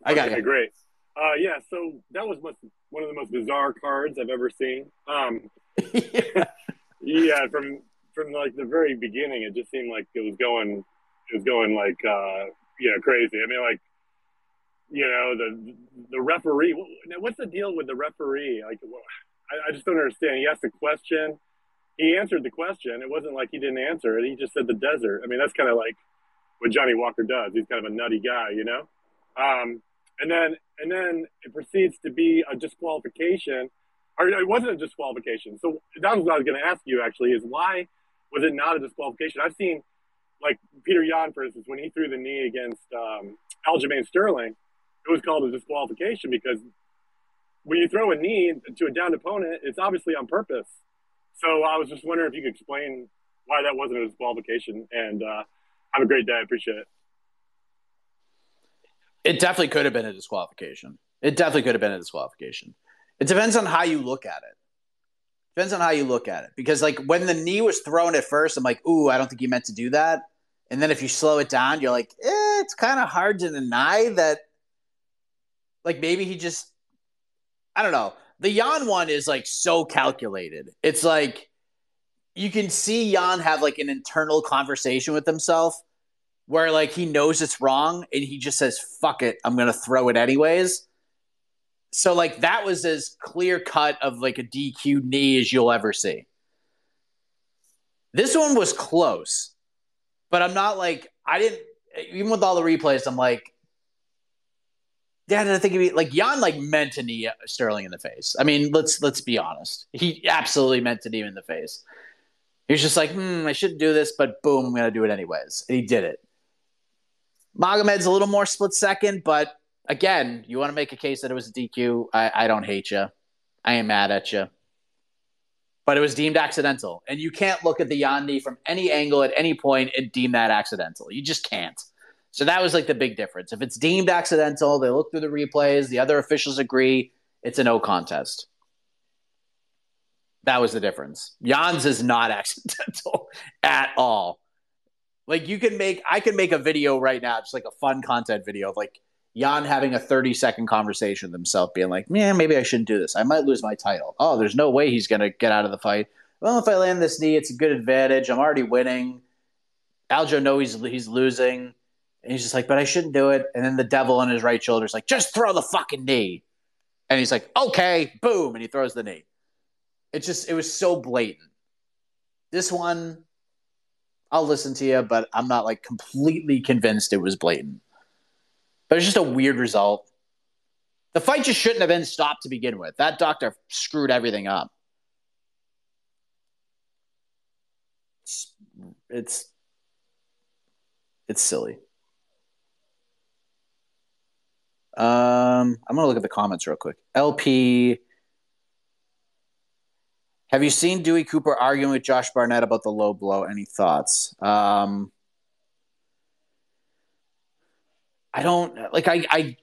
I got okay, you. Great. Uh, yeah, so that was most, one of the most bizarre cards I've ever seen. Um, yeah. yeah, from from like the very beginning, it just seemed like it was going, it was going like, uh, you know, crazy. I mean, like, you know, the the referee. What's the deal with the referee? Like, I, I just don't understand. He asked a question, he answered the question. It wasn't like he didn't answer it. He just said the desert. I mean, that's kind of like what Johnny Walker does. He's kind of a nutty guy, you know. Um, and then and then it proceeds to be a disqualification, or it wasn't a disqualification. So that was what I was going to ask you actually is why was it not a disqualification? I've seen like Peter Yan, for instance, when he threw the knee against um, Aljamain Sterling, it was called a disqualification because when you throw a knee to a downed opponent, it's obviously on purpose. So I was just wondering if you could explain why that wasn't a disqualification. And uh, have a great day. I appreciate it. It definitely could have been a disqualification. It definitely could have been a disqualification. It depends on how you look at it. Depends on how you look at it. Because like when the knee was thrown at first, I'm like, ooh, I don't think he meant to do that. And then if you slow it down, you're like, eh, it's kind of hard to deny that. Like maybe he just, I don't know. The Jan one is like so calculated. It's like you can see Jan have like an internal conversation with himself where like he knows it's wrong and he just says, fuck it, I'm to throw it anyways. So like that was as clear cut of like a DQ knee as you'll ever see. This one was close, but I'm not like I didn't even with all the replays. I'm like, yeah, did I think it'd be like Jan like meant to knee Sterling in the face? I mean, let's let's be honest. He absolutely meant to knee him in the face. He was just like, hmm, I shouldn't do this, but boom, I'm gonna do it anyways, and he did it. Magomed's a little more split second, but again, you want to make a case that it was a DQ. I, I don't hate you. I ain't mad at you. But it was deemed accidental. And you can't look at the Yandi from any angle at any point and deem that accidental. You just can't. So that was like the big difference. If it's deemed accidental, they look through the replays, the other officials agree, it's a no contest. That was the difference. Jan's is not accidental at all. Like you can make, I can make a video right now, just like a fun content video of like Jan having a 30 second conversation with himself, being like, man, maybe I shouldn't do this. I might lose my title. Oh, there's no way he's going to get out of the fight. Well, if I land this knee, it's a good advantage. I'm already winning. Aljo knows he's, he's losing. And he's just like, but I shouldn't do it. And then the devil on his right shoulder is like, just throw the fucking knee. And he's like, okay, boom. And he throws the knee. It just, it was so blatant. This one, I'll listen to you, but I'm not like completely convinced it was blatant. But it's just a weird result. The fight just shouldn't have been stopped to begin with. That doctor screwed everything up. It's it's, it's silly. Um, I'm gonna look at the comments real quick. LP, have you seen Dewey Cooper arguing with Josh Barnett about the low blow? Any thoughts? Um, I don't like. I I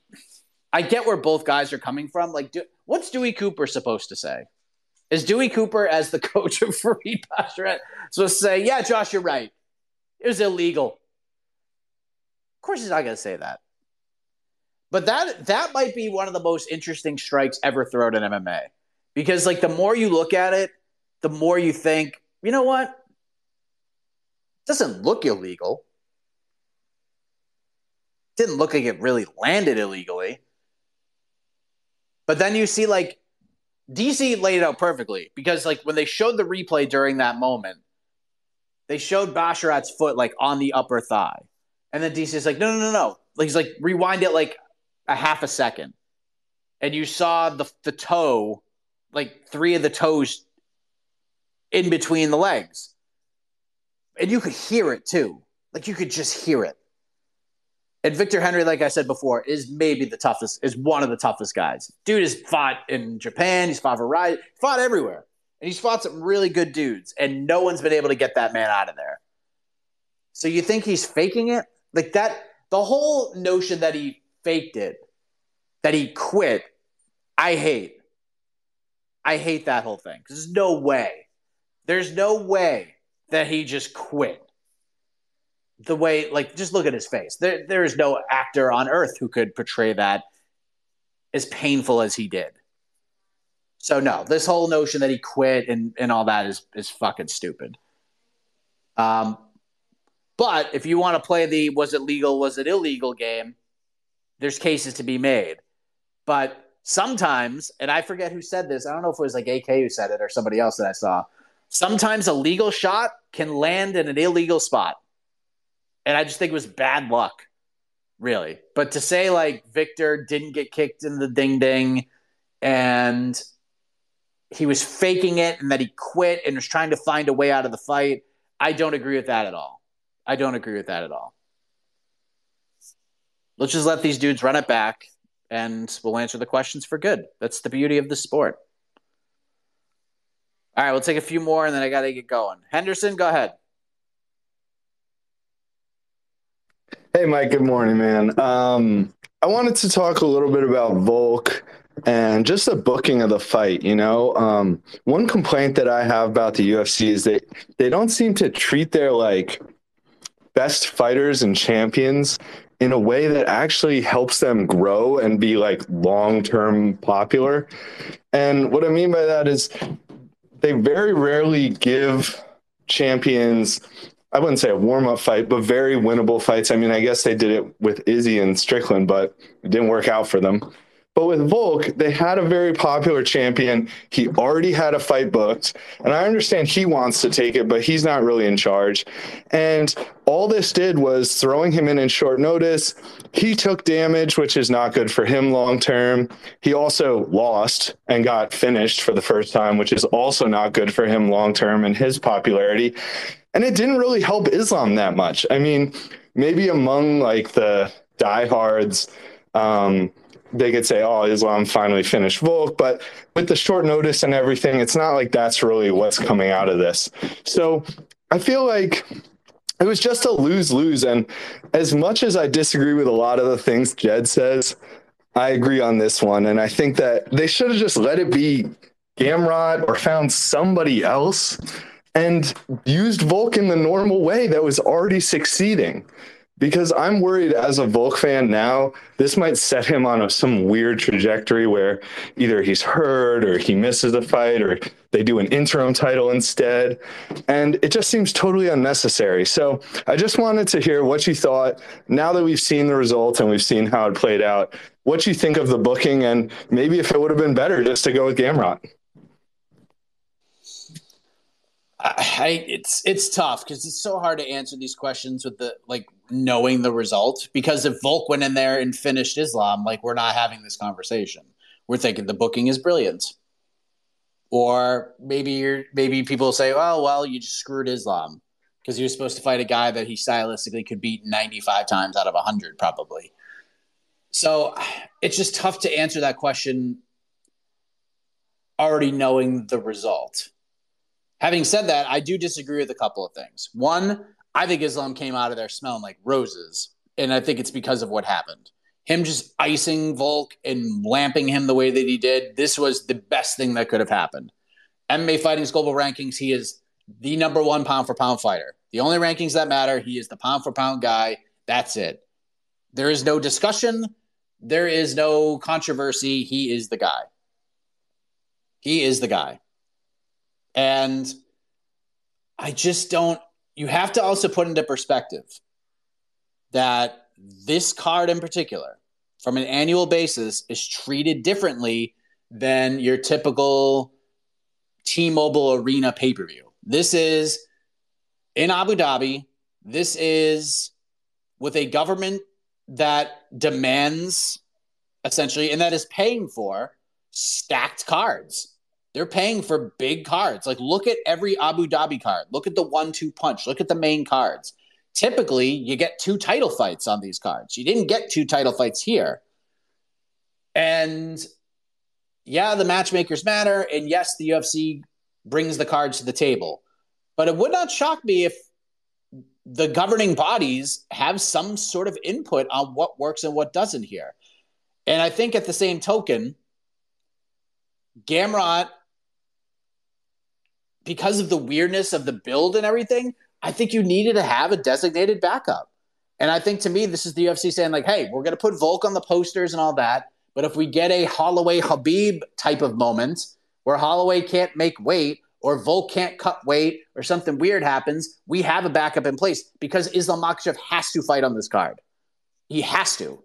I get where both guys are coming from. Like, do, what's Dewey Cooper supposed to say? Is Dewey Cooper, as the coach of Farid Basharat, supposed to say, "Yeah, Josh, you're right. It was illegal." Of course, he's not going to say that. But that that might be one of the most interesting strikes ever thrown in MMA, because like the more you look at it, the more you think, you know what? It doesn't look illegal didn't look like it really landed illegally. But then you see like DC laid it out perfectly because like when they showed the replay during that moment, they showed Basharat's foot like on the upper thigh. And then DC is like, no, no, no, no. Like he's like, rewind it like a half a second. And you saw the the toe, like three of the toes in between the legs. And you could hear it too. Like you could just hear it. And Victor Henry, like I said before, is maybe the toughest, is one of the toughest guys. Dude has fought in Japan, he's fought Verizon, fought everywhere. And he's fought some really good dudes, and no one's been able to get that man out of there. So you think he's faking it? Like that, the whole notion that he faked it, that he quit, I hate. I hate that whole thing. There's no way. There's no way that he just quit. The way like just look at his face. There there is no actor on earth who could portray that as painful as he did. So no this whole notion that he quit and and all that is is fucking stupid. Um but if you want to play the was it legal was it illegal game there's cases to be made. But sometimes and i forget who said this i don't know if it was like ak who said it or somebody else that i saw sometimes a legal shot can land in an illegal spot and I just think it was bad luck, really. But to say like Victor didn't get kicked in the ding ding and he was faking it and that he quit and was trying to find a way out of the fight, I don't agree with that at all. I don't agree with that at all. Let's just let these dudes run it back and we'll answer the questions for good. That's the beauty of the sport. All right, we'll take a few more and then I got to get going. Henderson, go ahead. Hey, Mike. Good morning, man. Um, I wanted to talk a little bit about Volk and just the booking of the fight. You know, um, one complaint that I have about the UFC is that they don't seem to treat their like best fighters and champions in a way that actually helps them grow and be like long term popular. And what I mean by that is they very rarely give champions I wouldn't say a warm up fight, but very winnable fights. I mean, I guess they did it with Izzy and Strickland, but it didn't work out for them. But with Volk, they had a very popular champion. He already had a fight booked. And I understand he wants to take it, but he's not really in charge. And all this did was throwing him in in short notice. He took damage, which is not good for him long term. He also lost and got finished for the first time, which is also not good for him long term and his popularity. And it didn't really help Islam that much. I mean, maybe among like the diehards, um, they could say, "Oh, Islam finally finished Volk," but with the short notice and everything, it's not like that's really what's coming out of this. So I feel like it was just a lose lose. And as much as I disagree with a lot of the things Jed says, I agree on this one. And I think that they should have just let it be Gamrot or found somebody else and used Volk in the normal way that was already succeeding because I'm worried as a Volk fan now, this might set him on a, some weird trajectory where either he's hurt or he misses a fight or they do an interim title instead. And it just seems totally unnecessary. So I just wanted to hear what you thought now that we've seen the results and we've seen how it played out, what you think of the booking and maybe if it would have been better just to go with Gamrot. I, it's it's tough because it's so hard to answer these questions with the like knowing the result. Because if Volk went in there and finished Islam, like we're not having this conversation. We're thinking the booking is brilliant, or maybe you're maybe people say, "Oh, well, you just screwed Islam because he was supposed to fight a guy that he stylistically could beat 95 times out of 100, probably." So it's just tough to answer that question already knowing the result Having said that, I do disagree with a couple of things. One, I think Islam came out of there smelling like roses, and I think it's because of what happened. Him just icing Volk and lamping him the way that he did, this was the best thing that could have happened. MMA Fighting's global rankings, he is the number one pound for pound fighter. The only rankings that matter, he is the pound for pound guy. That's it. There is no discussion. There is no controversy. He is the guy. He is the guy. And I just don't, you have to also put into perspective that this card in particular, from an annual basis, is treated differently than your typical T Mobile Arena pay per view. This is in Abu Dhabi. This is with a government that demands essentially and that is paying for stacked cards. They're paying for big cards. Like, look at every Abu Dhabi card. Look at the one two punch. Look at the main cards. Typically, you get two title fights on these cards. You didn't get two title fights here. And yeah, the matchmakers matter. And yes, the UFC brings the cards to the table. But it would not shock me if the governing bodies have some sort of input on what works and what doesn't here. And I think at the same token, Gamrot because of the weirdness of the build and everything, I think you needed to have a designated backup. And I think to me, this is the UFC saying, like, hey, we're going to put Volk on the posters and all that. But if we get a Holloway Habib type of moment where Holloway can't make weight or Volk can't cut weight or something weird happens, we have a backup in place because Islam Makhachev has to fight on this card. He has to.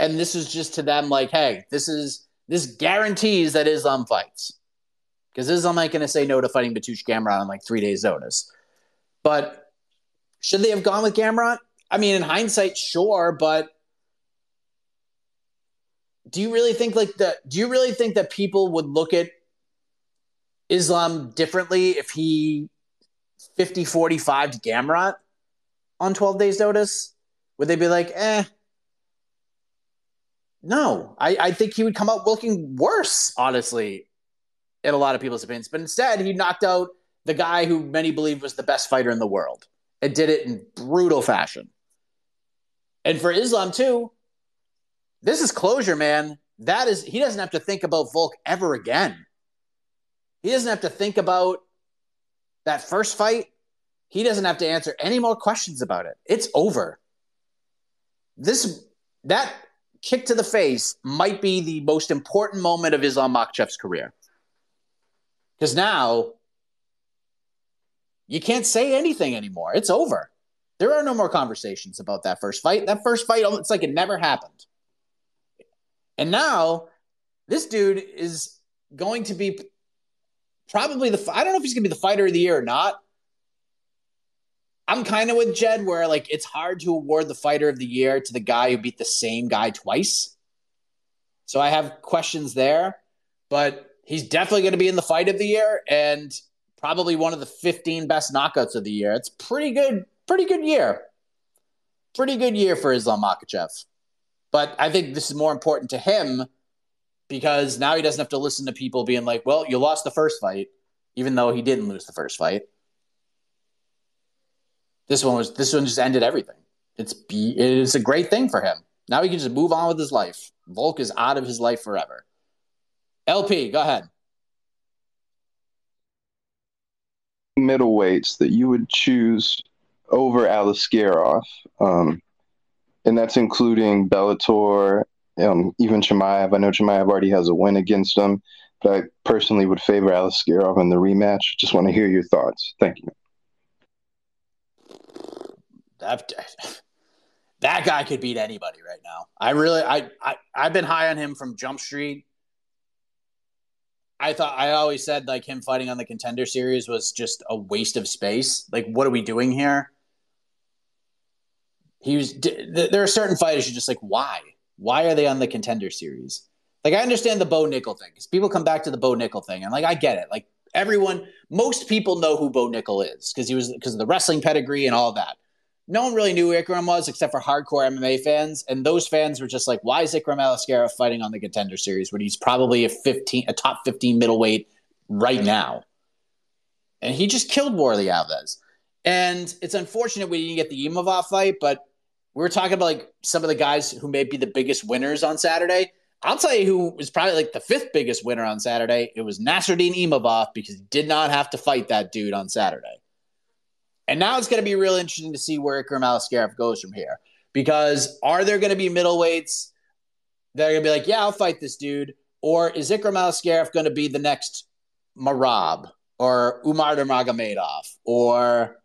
And this is just to them like, hey, this is this guarantees that Islam fights because this is I'm not going to say no to fighting Mateusz Gamrot on like three days' notice. But should they have gone with Gamrot? I mean, in hindsight, sure, but do you really think like that? Do you really think that people would look at Islam differently if he 50 45 to Gamrot on 12 days' notice? Would they be like, eh? No, I, I think he would come out looking worse, honestly, in a lot of people's opinions. But instead, he knocked out the guy who many believe was the best fighter in the world and did it in brutal fashion. And for Islam, too, this is closure, man. That is, he doesn't have to think about Volk ever again. He doesn't have to think about that first fight. he doesn't have to answer any more questions about it. It's over. This that kick to the face might be the most important moment of Islam Makhachev's career. Because now you can't say anything anymore. It's over. There are no more conversations about that first fight. That first fight, it's like it never happened. And now this dude is going to be probably the I don't know if he's going to be the fighter of the year or not. I'm kind of with Jed where like it's hard to award the fighter of the year to the guy who beat the same guy twice. So I have questions there, but he's definitely going to be in the fight of the year and probably one of the 15 best knockouts of the year. It's pretty good, pretty good year. Pretty good year for Islam Makhachev. But I think this is more important to him because now he doesn't have to listen to people being like, well, you lost the first fight, even though he didn't lose the first fight. This one was this one just ended everything. It's be, it's a great thing for him. Now he can just move on with his life. Volk is out of his life forever. LP, go ahead. Middleweights that you would choose over Aliskerov, um, and that's including Bellator um, even Chimaev. I know Chimaev already has a win against him, but I personally would favor Aliskerov in the rematch. Just want to hear your thoughts. Thank you. That, that guy could beat anybody right now. I really, I, I, I've been high on him from Jump Street. I thought I always said like him fighting on the contender series was just a waste of space. Like, what are we doing here? He was. There are certain fighters you just like, why? Why are they on the contender series? Like, I understand the Bo Nickal thing because people come back to the Bo Nickal thing, and like, I get it. Like, everyone, most people know who Bo Nickal is because he was because of the wrestling pedigree and all that. No one really knew who Ikram was except for hardcore MMA fans, and those fans were just like, "Why is Ikram Aliskerov fighting on the contender series when he's probably a fifteen, a top fifteen middleweight right now?" And he just killed Warley Alves. And it's unfortunate we didn't get the Imavov fight, but we were talking about like some of the guys who may be the biggest winners on Saturday. I'll tell you who was probably like the fifth biggest winner on Saturday. It was Nassourdine Imavov because he did not have to fight that dude on Saturday. And now it's going to be real interesting to see where Ikram Aliskerov goes from here. Because are there going to be middleweights that are going to be like, yeah, I'll fight this dude? Or is Ikram Aliskerov going to be the next Merab or Umar Nurmagomedov or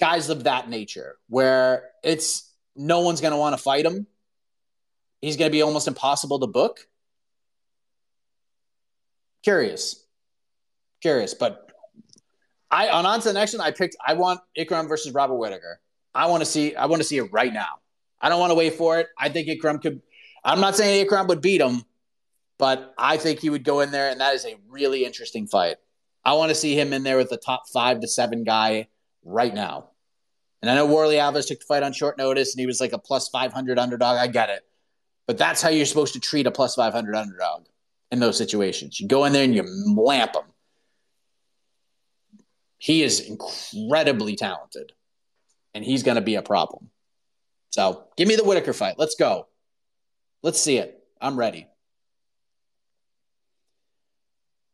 guys of that nature where it's no one's going to want to fight him. He's going to be almost impossible to book. Curious. Curious, but I on on to the next one. I picked. I want Ikram versus Robert Whittaker. I want to see. I want to see it right now. I don't want to wait for it. I think Ikram could. I'm not saying Ikram would beat him, but I think he would go in there, and that is a really interesting fight. I want to see him in there with the top five to seven guy right now. And I know Warley Alves took the fight on short notice and he was like a plus 500 underdog. I get it. But that's how you're supposed to treat a plus 500 underdog in those situations. You go in there and you lamp him. He is incredibly talented and he's going to be a problem. So give me the Whittaker fight. Let's go. Let's see it. I'm ready.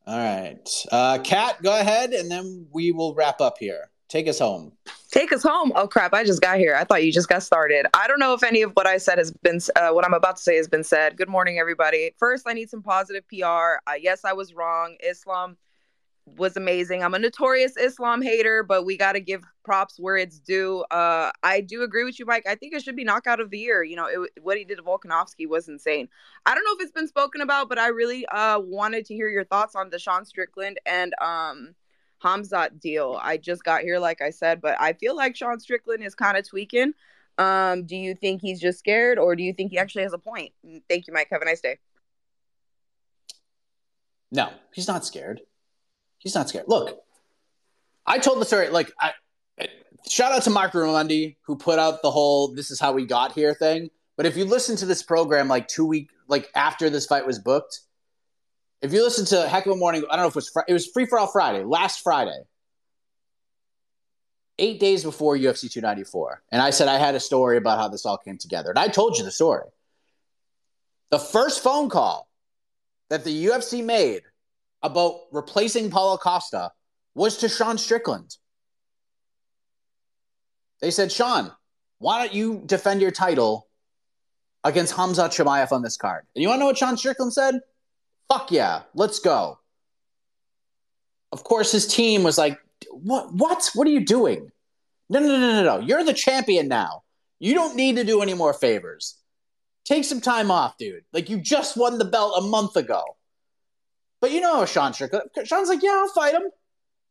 All right. Uh, Kat, go ahead and then we will wrap up here. Take us home. Take us home. Oh crap! I just got here. I thought you just got started. I don't know if any of what I said has been, uh, what I'm about to say has been said. Good morning, everybody. First, I need some positive PR. Uh, yes, I was wrong. Islam was amazing. I'm a notorious Islam hater, but we got to give props where it's due. Uh, I do agree with you, Mike. I think it should be knockout of the year. You know, it, what he did to Volkanovski was insane. I don't know if it's been spoken about, but I really uh, wanted to hear your thoughts on Sean Strickland and um, Khamzat deal. I just got here, like I said, but I feel like Sean Strickland is kind of tweaking. Um, do you think he's just scared, or do you think he actually has a point? Thank you, Mike. Have a nice day. No, he's not scared. He's not scared. Look, I told the story. Like, I shout out to Marc Raimondi who put out the whole "this is how we got here" thing. But if you listen to this program like two week, like after this fight was booked, if you listen to Heck of a Morning, I don't know if it was fr- it was Free for All Friday, last Friday, eight days before UFC 294, and I said I had a story about how this all came together, and I told you the story. The first phone call that the UFC made about replacing Paulo Costa was to Sean Strickland. They said, Sean, why don't you defend your title against Hamza Chimaev on this card? And you want to know what Sean Strickland said? Fuck yeah, let's go. Of course, his team was like, what? What? What are you doing? No, no, no, no, no. You're the champion now. You don't need to do any more favors. Take some time off, dude. Like you just won the belt a month ago. But you know Sean Strickland. Sean's like, yeah, I'll fight him.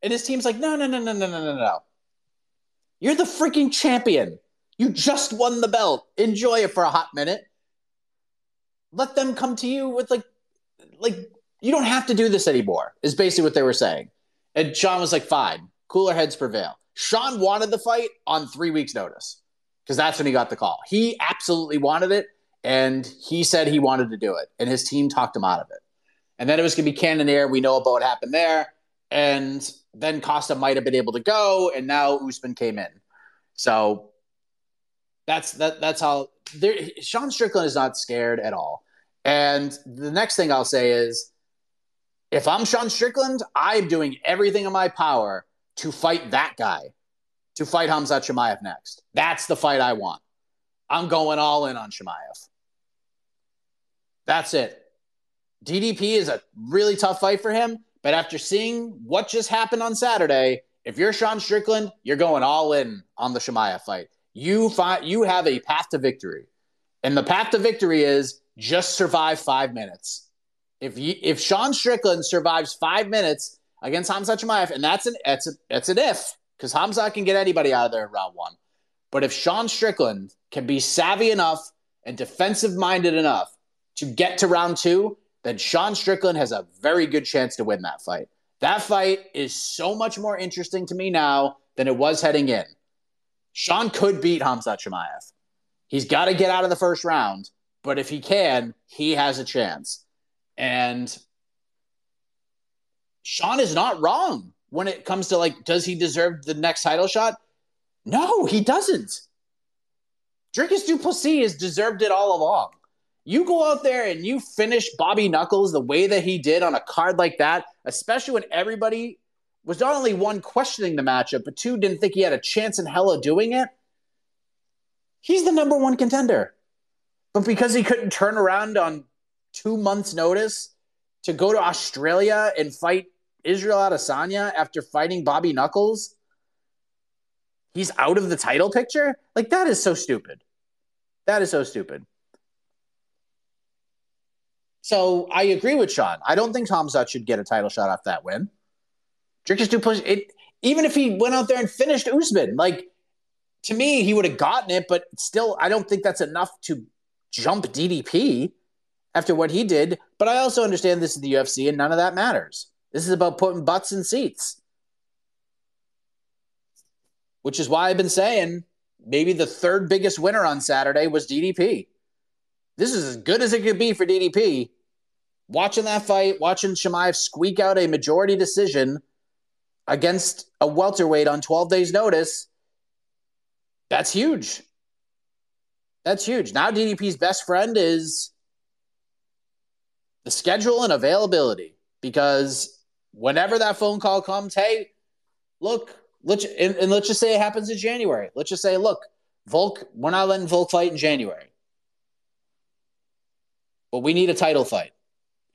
And his team's like, no, no, no, no, no, no, no, no. You're the freaking champion. You just won the belt. Enjoy it for a hot minute. Let them come to you with like, like you don't have to do this anymore. Is basically what they were saying. And Sean was like, fine, cooler heads prevail. Sean wanted the fight on three weeks' notice because that's when he got the call. He absolutely wanted it, and he said he wanted to do it, and his team talked him out of it. And then it was going to be Cannonier. We know about what happened there. And then Costa might have been able to go, and now Usman came in. So that's that. That's how there, Sean Strickland is not scared at all. And the next thing I'll say is, if I'm Sean Strickland, I'm doing everything in my power to fight that guy, to fight Hamza Chimaev next. That's the fight I want. I'm going all in on Chimaev. That's it. DDP is a really tough fight for him, but after seeing what just happened on Saturday, if you're Sean Strickland, you're going all in on the Chimaev fight. You find you have a path to victory. And the path to victory is just survive five minutes. If you if Sean Strickland survives five minutes against Hamza Chimaev, and that's an that's a, that's an if, because Hamza can get anybody out of there in round one. But if Sean Strickland can be savvy enough and defensive minded enough to get to round two, then Sean Strickland has a very good chance to win that fight. That fight is so much more interesting to me now than it was heading in. Sean could beat Hamza Chimaev. He's got to get out of the first round, but if he can, he has a chance. And Sean is not wrong when it comes to like, does he deserve the next title shot? No, he doesn't. Dricus Du Plessis has deserved it all along. You go out there and you finish Bobby Knuckles the way that he did on a card like that, especially when everybody was not only one questioning the matchup, but two didn't think he had a chance in hell of doing it. He's the number one contender. But because he couldn't turn around on two months' notice to go to Australia and fight Israel Adesanya after fighting Bobby Knuckles, he's out of the title picture? Like, that is so stupid. That is so stupid. So I agree with Sean. I don't think Khamzat should get a title shot off that win. Du Plessis, it, even if he went out there and finished Usman, like to me, he would have gotten it, but still, I don't think that's enough to jump DDP after what he did. But I also understand this is the UFC and none of that matters. This is about putting butts in seats, which is why I've been saying maybe the third biggest winner on Saturday was DDP. This is as good as it could be for DDP. Watching that fight, watching Chimaev squeak out a majority decision against a welterweight on 12 days' notice, that's huge. That's huge. Now DDP's best friend is the schedule and availability because whenever that phone call comes, hey, look, let's and, and, let's just say it happens in January. Let's just say, look, Volk, we're not letting Volk fight in January. But we need a title fight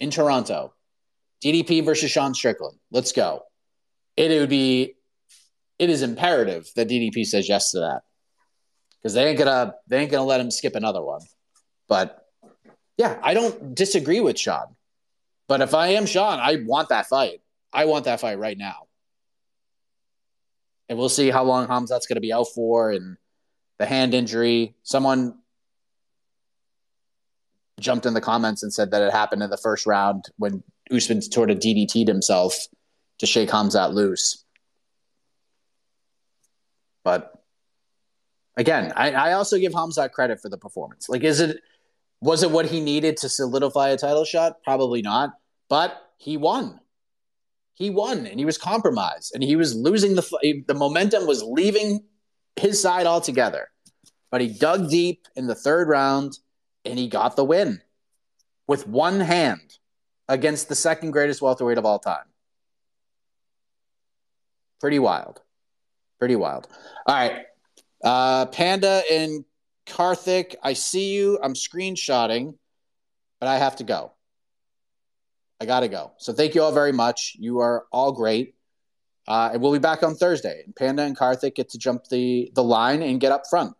in Toronto. DDP versus Sean Strickland. Let's go. It, it would be it is imperative that DDP says yes to that. Because they ain't gonna they ain't gonna let him skip another one. But yeah, I don't disagree with Sean. But if I am Sean, I want that fight. I want that fight right now. And we'll see how long Khamzat's going to be out for and the hand injury. Someone jumped in the comments and said that it happened in the first round when Usman sort of DDT'd himself to shake Khamzat loose. But again, I, I also give Khamzat credit for the performance. Like, is it was it what he needed to solidify a title shot? Probably not. But he won. He won, and he was compromised, and he was losing the the momentum was leaving his side altogether. But he dug deep in the third round and he got the win with one hand against the second greatest welterweight of all time. Pretty wild. Pretty wild. All right. Uh, Panda and Karthik, I see you. I'm screenshotting, but I have to go. I got to go. So thank you all very much. You are all great. Uh, and we'll be back on Thursday. And Panda and Karthik get to jump the, the line and get up front.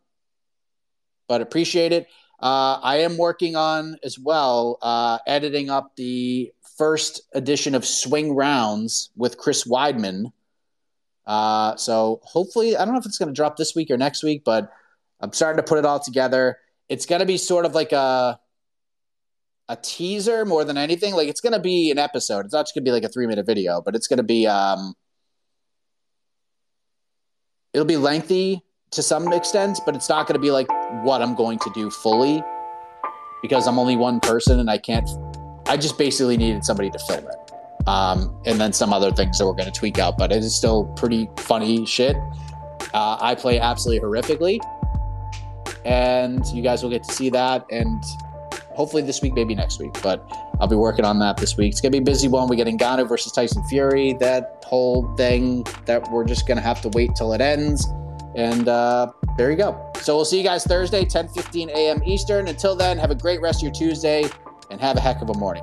But appreciate it. Uh, I am working on as well, uh, editing up the first edition of Swing Rounds with Chris Weidman. Uh, so hopefully, I don't know if it's going to drop this week or next week, but I'm starting to put it all together. It's going to be sort of like a a teaser more than anything. Like it's going to be an episode. It's not just going to be like a three minute video, but it's going to be um, it'll be lengthy to some extent, but it's not going to be like what I'm going to do fully because I'm only one person and I can't. I just basically needed somebody to film it. Um, and then some other things that we're going to tweak out, but it is still pretty funny shit. Uh, I play absolutely horrifically, and you guys will get to see that. And hopefully this week, maybe next week, but I'll be working on that this week. It's gonna be a busy one. We get Ngannou versus Tyson Fury, that whole thing that we're just gonna have to wait till it ends. And uh, there you go. So we'll see you guys Thursday, 10 15 a.m. Eastern. Until then, have a great rest of your Tuesday and have a heck of a morning.